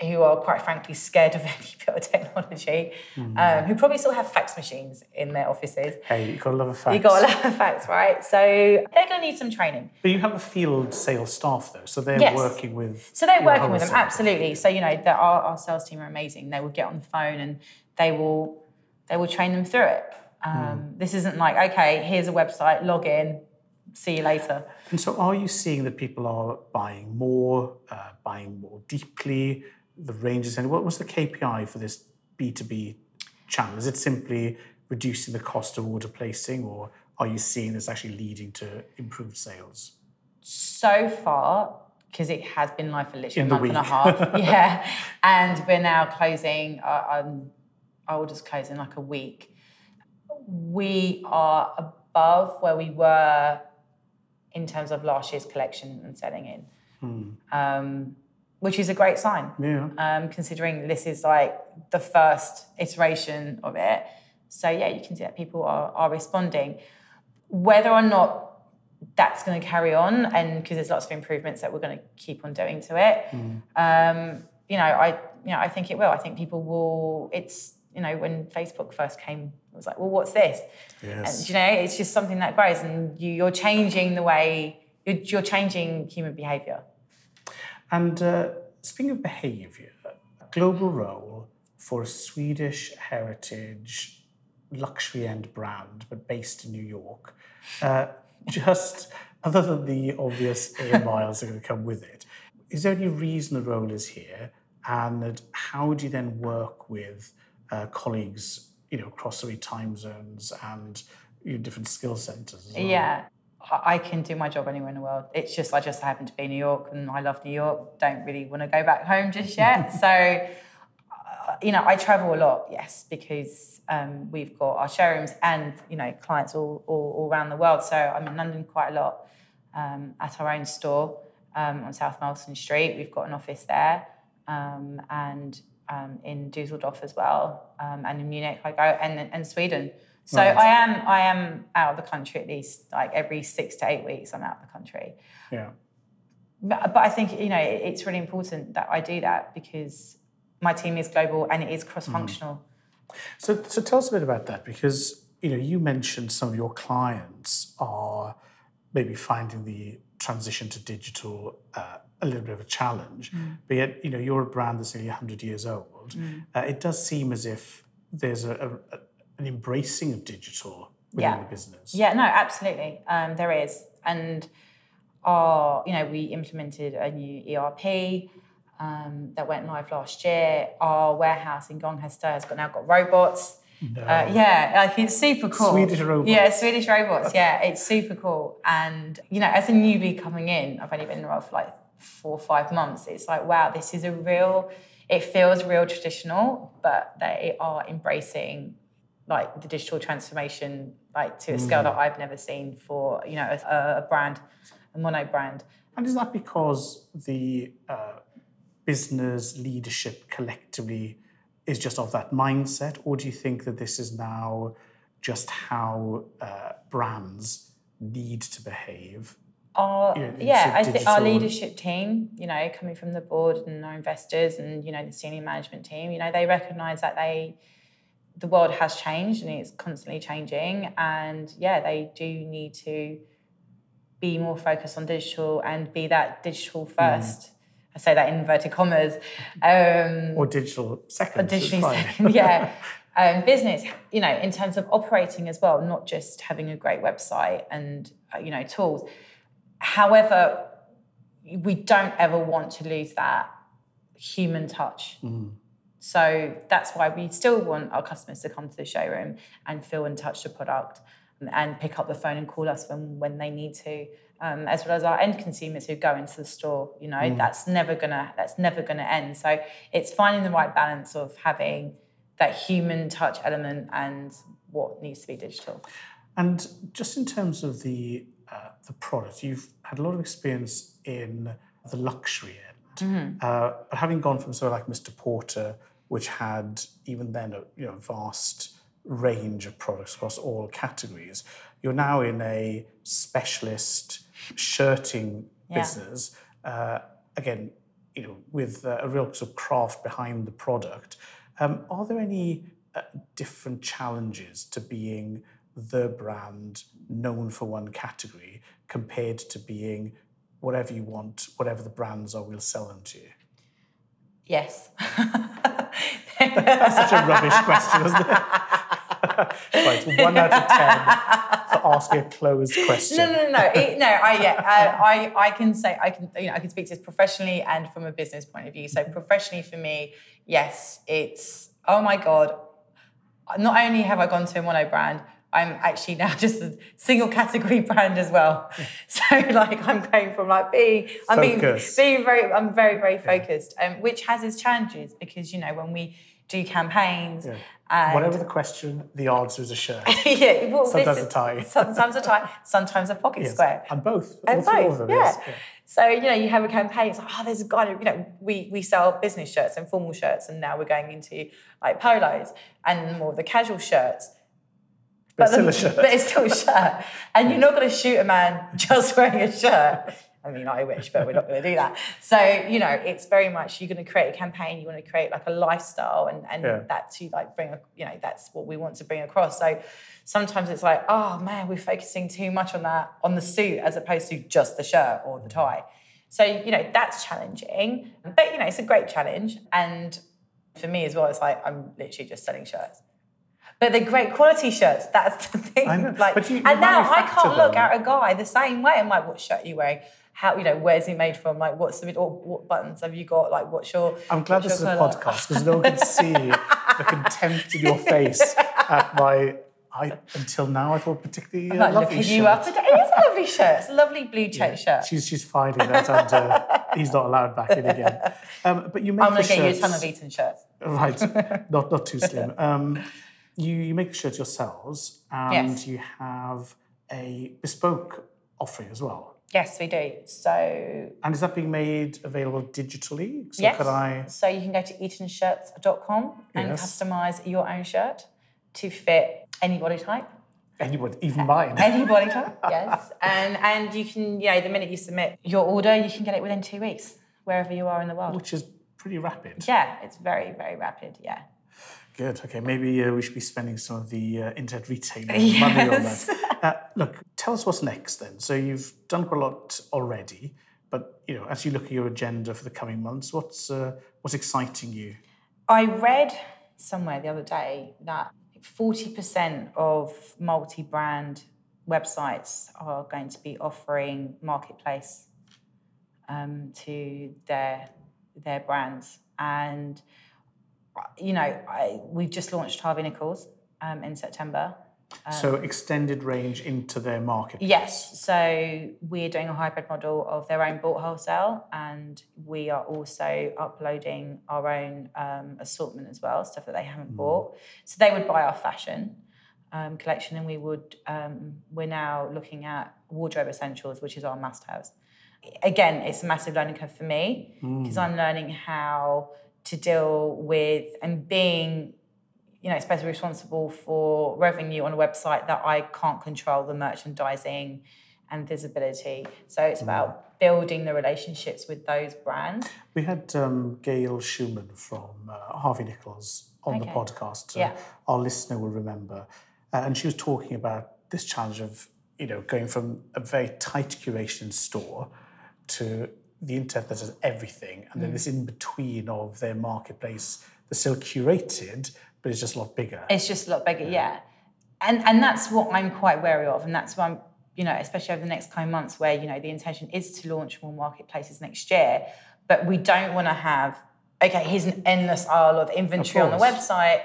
who are quite frankly scared of any bit of technology um, who probably still have fax machines in their offices Hey, you've got to love a fax. You've got a lot of fax, right so they're going to need some training But you have a field sales staff though, so they're Yes. working with. So they're working with them, absolutely. So you know, our, our sales team are amazing. They will get on the phone and they will they will train them through it. Um, This isn't like okay, here's a website, log in, see you later. And so, are you seeing that people are buying more, uh, buying more deeply? The ranges and what was the KPI for this B two B channel? Is it simply reducing the cost of order placing, or are you seeing this actually leading to improved sales? So far, because it has been live for literally In a month and a half, yeah, and we're now closing. Uh, um, I will just close in like a week. we are above where we were in terms of last year's collection and selling in, um, which is a great sign. Yeah. Um, considering this is like the first iteration of it. So yeah, you can see that people are, are responding. Whether or not that's going to carry on, and because there's lots of improvements that we're going to keep on doing to it, um, you know, I you know I think it will. I think people will. It's you know when Facebook first came, it was like, well, what's this? Yes. And you know, it's just something that grows, and you, you're changing the way you're, you're changing human behaviour. And uh, speaking of behaviour, global role for a Swedish heritage luxury end brand, but based in New York. Uh, just other than the obvious air miles that are going to come with it, is there any reason the role is here? And how do you then work with uh, colleagues, you know, across three time zones and you know, different skill centres? as well? Yeah, I I can do my job anywhere in the world. It's just I just happen to be in New York, and I love New York. Don't really want to go back home just yet. so, uh, you know, I travel a lot, yes, because um, we've got our showrooms and you know clients all, all all around the world. So I'm in London quite a lot um, at our own store um, on South Molton Street. We've got an office there, um, and um, in Dusseldorf as well, um, and in Munich I go, and and Sweden. So Right. I am I am out of the country at least like every six to eight weeks. I'm out of the country. Yeah. But, but I think you know it- it's really important that I do that because my team is global and it is cross-functional. So, so tell us a bit about that because you know you mentioned some of your clients are maybe finding the transition to digital uh, a little bit of a challenge, but yet you know you're a brand that's nearly 100 years old. Uh, it does seem as if there's a, a, a- an embracing of digital within Yeah. the business. Yeah, no, absolutely. Um, there is, and our you know we implemented a new ERP. Um, that went live last year. Our warehouse in Gånghester has got now got robots. No. Uh, yeah, like it's super cool. Swedish robots. Yeah, Swedish robots. Yeah, it's super cool. And you know, as a newbie coming in, I've only been in the role for like four or five months. It's like, wow, this is a real. It feels real traditional, but they are embracing like the digital transformation, like to a scale that I've never seen for you know a, a brand, a mono brand. And is that because the uh, business leadership collectively is just of that mindset, or do you think that this is now just how uh, brands need to behave? Our, Yeah, it's yeah, a I think our leadership team, you know, coming from the board and our investors and you know the senior management team, you know, they recognise that they, the world has changed and it's constantly changing, and yeah, they do need to be more focused on digital and be that digital Mm. I say that in inverted commas. Um, Or digital second? additionally second, yeah. Um, business, you know, in terms of operating as well, not just having a great website and uh, you know tools. However, we don't ever want to lose that human touch. So that's why we still want our customers to come to the showroom and feel and touch the product and, pick up the phone and call us when, when they need to. Um, as well as our end consumers who go into the store, you know, that's never gonna that's never gonna end. So it's finding the right balance of having that human touch element and what needs to be digital. And just in terms of the uh, the product, you've had a lot of experience in the luxury end. Uh, but having gone from sort of like Mr. Porter, which had even then a you know vast range of products across all categories, you're now in a specialist shirting Yeah. business. Uh, again, you know, with uh, a real sort of craft behind the product. Um, are there any uh, different challenges to being the brand known for one category compared to being whatever you want, whatever the brands are, we'll sell them to you? Yes. That's such a rubbish question, isn't it? right, one out of ten for asking a closed question. No, no, no, it, no. I yeah, uh, I I can say I can you know I can speak to this professionally and from a business point of view. So professionally for me, yes, it's oh my god. Not only have I gone to a mono brand, I'm actually now just a single category brand as well. So like I'm going from like being I'm being, Focus. being very I'm very very focused, um, which has its challenges because you know when we do campaigns. Yeah. And Whatever the question, the answer is a shirt. yeah, well, Sometimes is- a tie. Sometimes a tie. Sometimes a pocket Yes. square. And both. And both, them, yeah. yes. So you know, you have a campaign. It's like, oh, there's a guy. You know, we we sell business shirts and formal shirts, and now we're going into like polos and more of the casual shirts. But still a shirt. But it's still a shirt, and you're not going to shoot a man just wearing a shirt. I mean, I wish, but we're not going to do that. So you know, it's very much you're going to create a campaign. You want to create like a lifestyle, and and Yeah. that to like bring a, you know that's what we want to bring across. So sometimes it's like, oh man, we're focusing too much on that on the suit as opposed to just the shirt or the tie. So you know that's challenging, but you know it's a great challenge. And for me as well, it's like I'm literally just selling shirts. But they're great quality shirts. That's the thing. Like, you- you and now I can't look at a guy the same way. I'm like, what shirt are you wearing? How you know where's he made from? Like, what's the or what buttons have you got? Like, what's your? I'm glad this is a podcast because no one can see the contempt in your face at my. I until now I thought particularly uh, like lovely looking you shirt. up. It is a lovely shirt. It's a lovely blue check shirt. She's she's filing that under. he's not allowed back in again. Um, but you make I'm going to get you a ton of Eton shirts. Right, not not too slim. Um, you you make shirts yourselves, and Yes. you have a bespoke offering as well. Yes, we do. So And is that being made available digitally? So yes. could I? So you can go to etonshirts.com and Yes. customize your own shirt to fit any body type. Anybody, even mine. Any body type, yes. And and you can, you know, the minute you submit your order, you can get it within two weeks, wherever you are in the world. which is pretty rapid. Yeah, it's very, very rapid. Yeah. Good. Okay, maybe uh, we should be spending some of the uh, internet retailing money on that. Uh, look, tell us what's next then. So you've done quite a lot already, but you know, as you look at your agenda for the coming months, what's uh, what's exciting you? I read somewhere the other day that 40% of multi brand websites are going to be offering marketplace um, to their, their brands. And, you know, I, we've just launched Harvey Nichols um, in September. so extended range into their market. Yes, so we're doing a hybrid model of their own bought wholesale, and we are also uploading our own um, assortment as well, stuff that they haven't bought. So they would buy our fashion um, collection, and we would. Um, we're now looking at wardrobe essentials, which is our must-haves. Again, it's a massive learning curve for me because I'm learning how to deal with and being you know, especially responsible for revenue on a website that I can't control the merchandising and visibility. So it's about building the relationships with those brands. We had um, Gail Schumann from uh, Harvey Nichols on the podcast. uh, Yeah. Our listener will remember. Uh, and she was talking about this challenge of, you know, going from a very tight curation store to the internet that does everything. And Mm. then this in between of their marketplace that's still curated, but it's just a lot bigger. It's just a lot bigger, yeah. And and that's what I'm quite wary of, and that's why I'm, you know, especially over the next coming months, where you know the intention is to launch more marketplaces next year, but we don't want to have okay, here's an endless aisle of inventory on the website,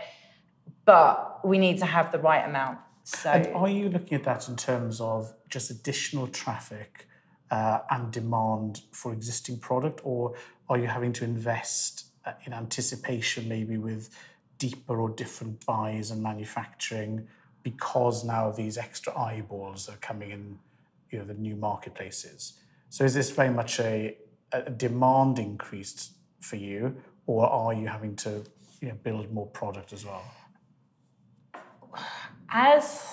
but we need to have the right amount. So And are you looking at that in terms of just additional traffic uh, and demand for existing product, or are you having to invest uh, in anticipation, maybe with deeper or different buys and manufacturing, because now these extra eyeballs are coming in, you know, the new marketplaces? So is this very much a, a demand increase for you, or are you having to you know, build more product as well? as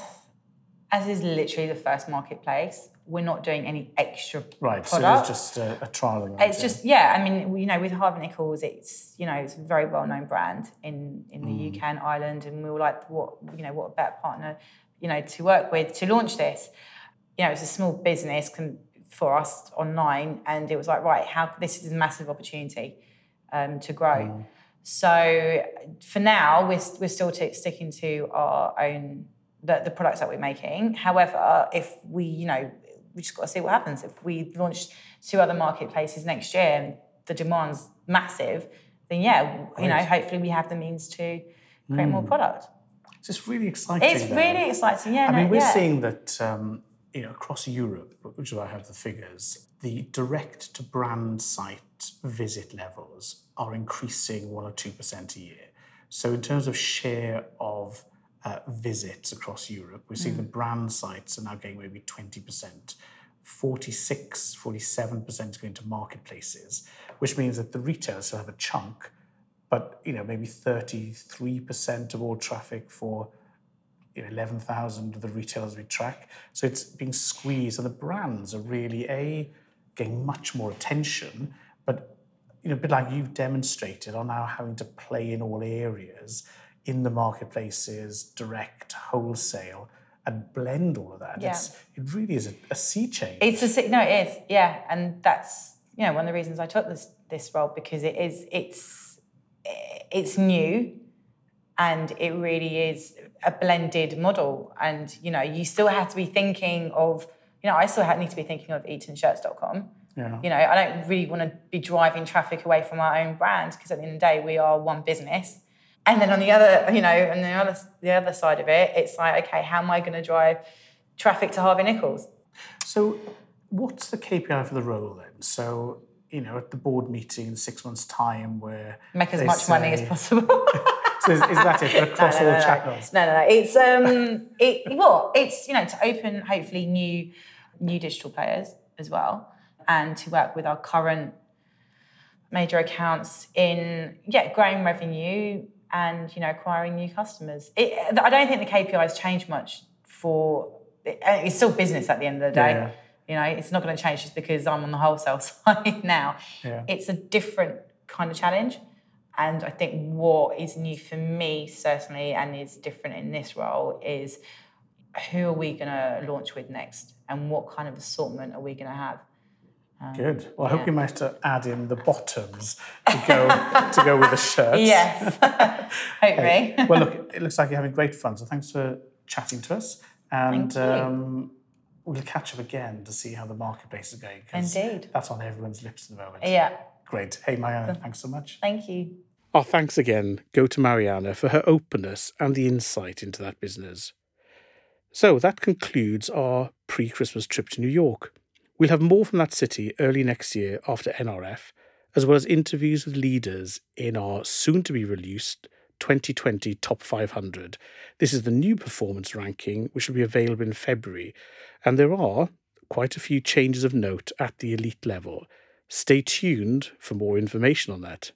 as is literally the first marketplace, we're not doing any extra Right, so product. it's just a, a trial. and It's just yeah. I mean, you know, with Harvey Nichols, it's you know, it's a very well known brand in in the UK and Ireland, and we were like, what you know, what a better partner, you know, to work with to launch this. You know, it's a small business can, for us online, and it was like, right, how this is a massive opportunity um, to grow. So for now, we're, we're still t- sticking to our own the, the products that we're making. However, if we, you know, we just got to see what happens. If we launch two other marketplaces next year and the demand's massive, then yeah, you know, hopefully we have the means to create more product. It's just really exciting. It's though. really exciting. Yeah, I no, mean, we're yeah. seeing that um, you know across Europe, which is where I have the figures, the direct to brand site visit levels are increasing one or two percent a year. So, in terms of share of uh, visits across Europe, we're seeing the brand sites are now getting maybe 20%. 46, 47% is going to marketplaces, which means that the retailers still have a chunk, but you know, maybe 33% of all traffic for you know, 11,000 of the retailers we track. So it's being squeezed, and the brands are really a getting much more attention, but you know, a bit like you've demonstrated, are now having to play in all areas in the marketplaces, direct, wholesale, and blend all of that. Yeah. It's, it really is a, a sea change. It's a si- no, it is, yeah, and that's you know one of the reasons I took this this role because it is it's it's new, and it really is a blended model, and you know you still have to be thinking of you know I still have, need to be thinking of etonshirts.com. yeah. You know I don't really want to be driving traffic away from our own brand because at the end of the day we are one business. And then on the other, you know, on the other the other side of it, it's like, okay, how am I going to drive traffic to Harvey Nichols? So, what's the KPI for the role then? So, you know, at the board meeting in six months' time, where Make as much money as possible. So is, is that it across no, all no, no. channels? No, no, no. It's um, it well, it's you know to open hopefully new new digital players as well, and to work with our current major accounts in yeah growing revenue and you know acquiring new customers. It, I don't think the KPIs change much for uh, it's still business at the end of the day. Yeah. You know, it's not going to change just because I'm on the wholesale side now. Yeah. It's a different kind of challenge. And I think what is new for me, certainly, and is different in this role, is who are we going to launch with next? And what kind of assortment are we going to have? Good. Well, I hope you managed to add in the bottoms to go to go with the shirts. Yes, hopefully. Well, look, it looks like you're having great fun. So thanks for chatting to us, and Thank you. um, we'll catch up again to see how the marketplace is going. Indeed. That's on everyone's lips at the moment. Yeah, Great. Hey, Mariana, thanks so much. thank you. Our thanks again go to Mariana for her openness and the insight into that business. So that concludes our pre Christmas trip to New York. We'll have more from that city early next year after NRF, as well as interviews with leaders in our soon to be released 2020 Top 500. This is the new performance ranking, which will be available in February, and there are quite a few changes of note at the elite level. Stay tuned for more information on that.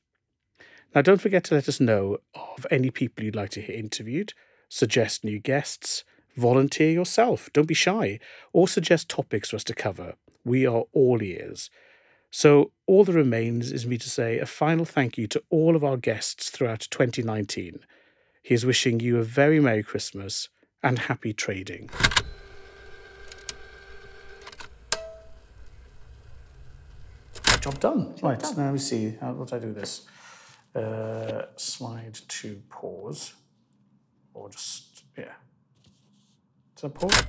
Now, don't forget to let us know of any people you'd like to hear interviewed, suggest new guests, volunteer yourself, don't be shy, or suggest topics for us to cover. We are all ears. So, all that remains is me to say a final thank you to all of our guests throughout 2019. He is wishing you a very Merry Christmas and happy trading. Job done. right, now let me see. How, what do I do this? Uh, slide to pause. Or just, yeah. Pause?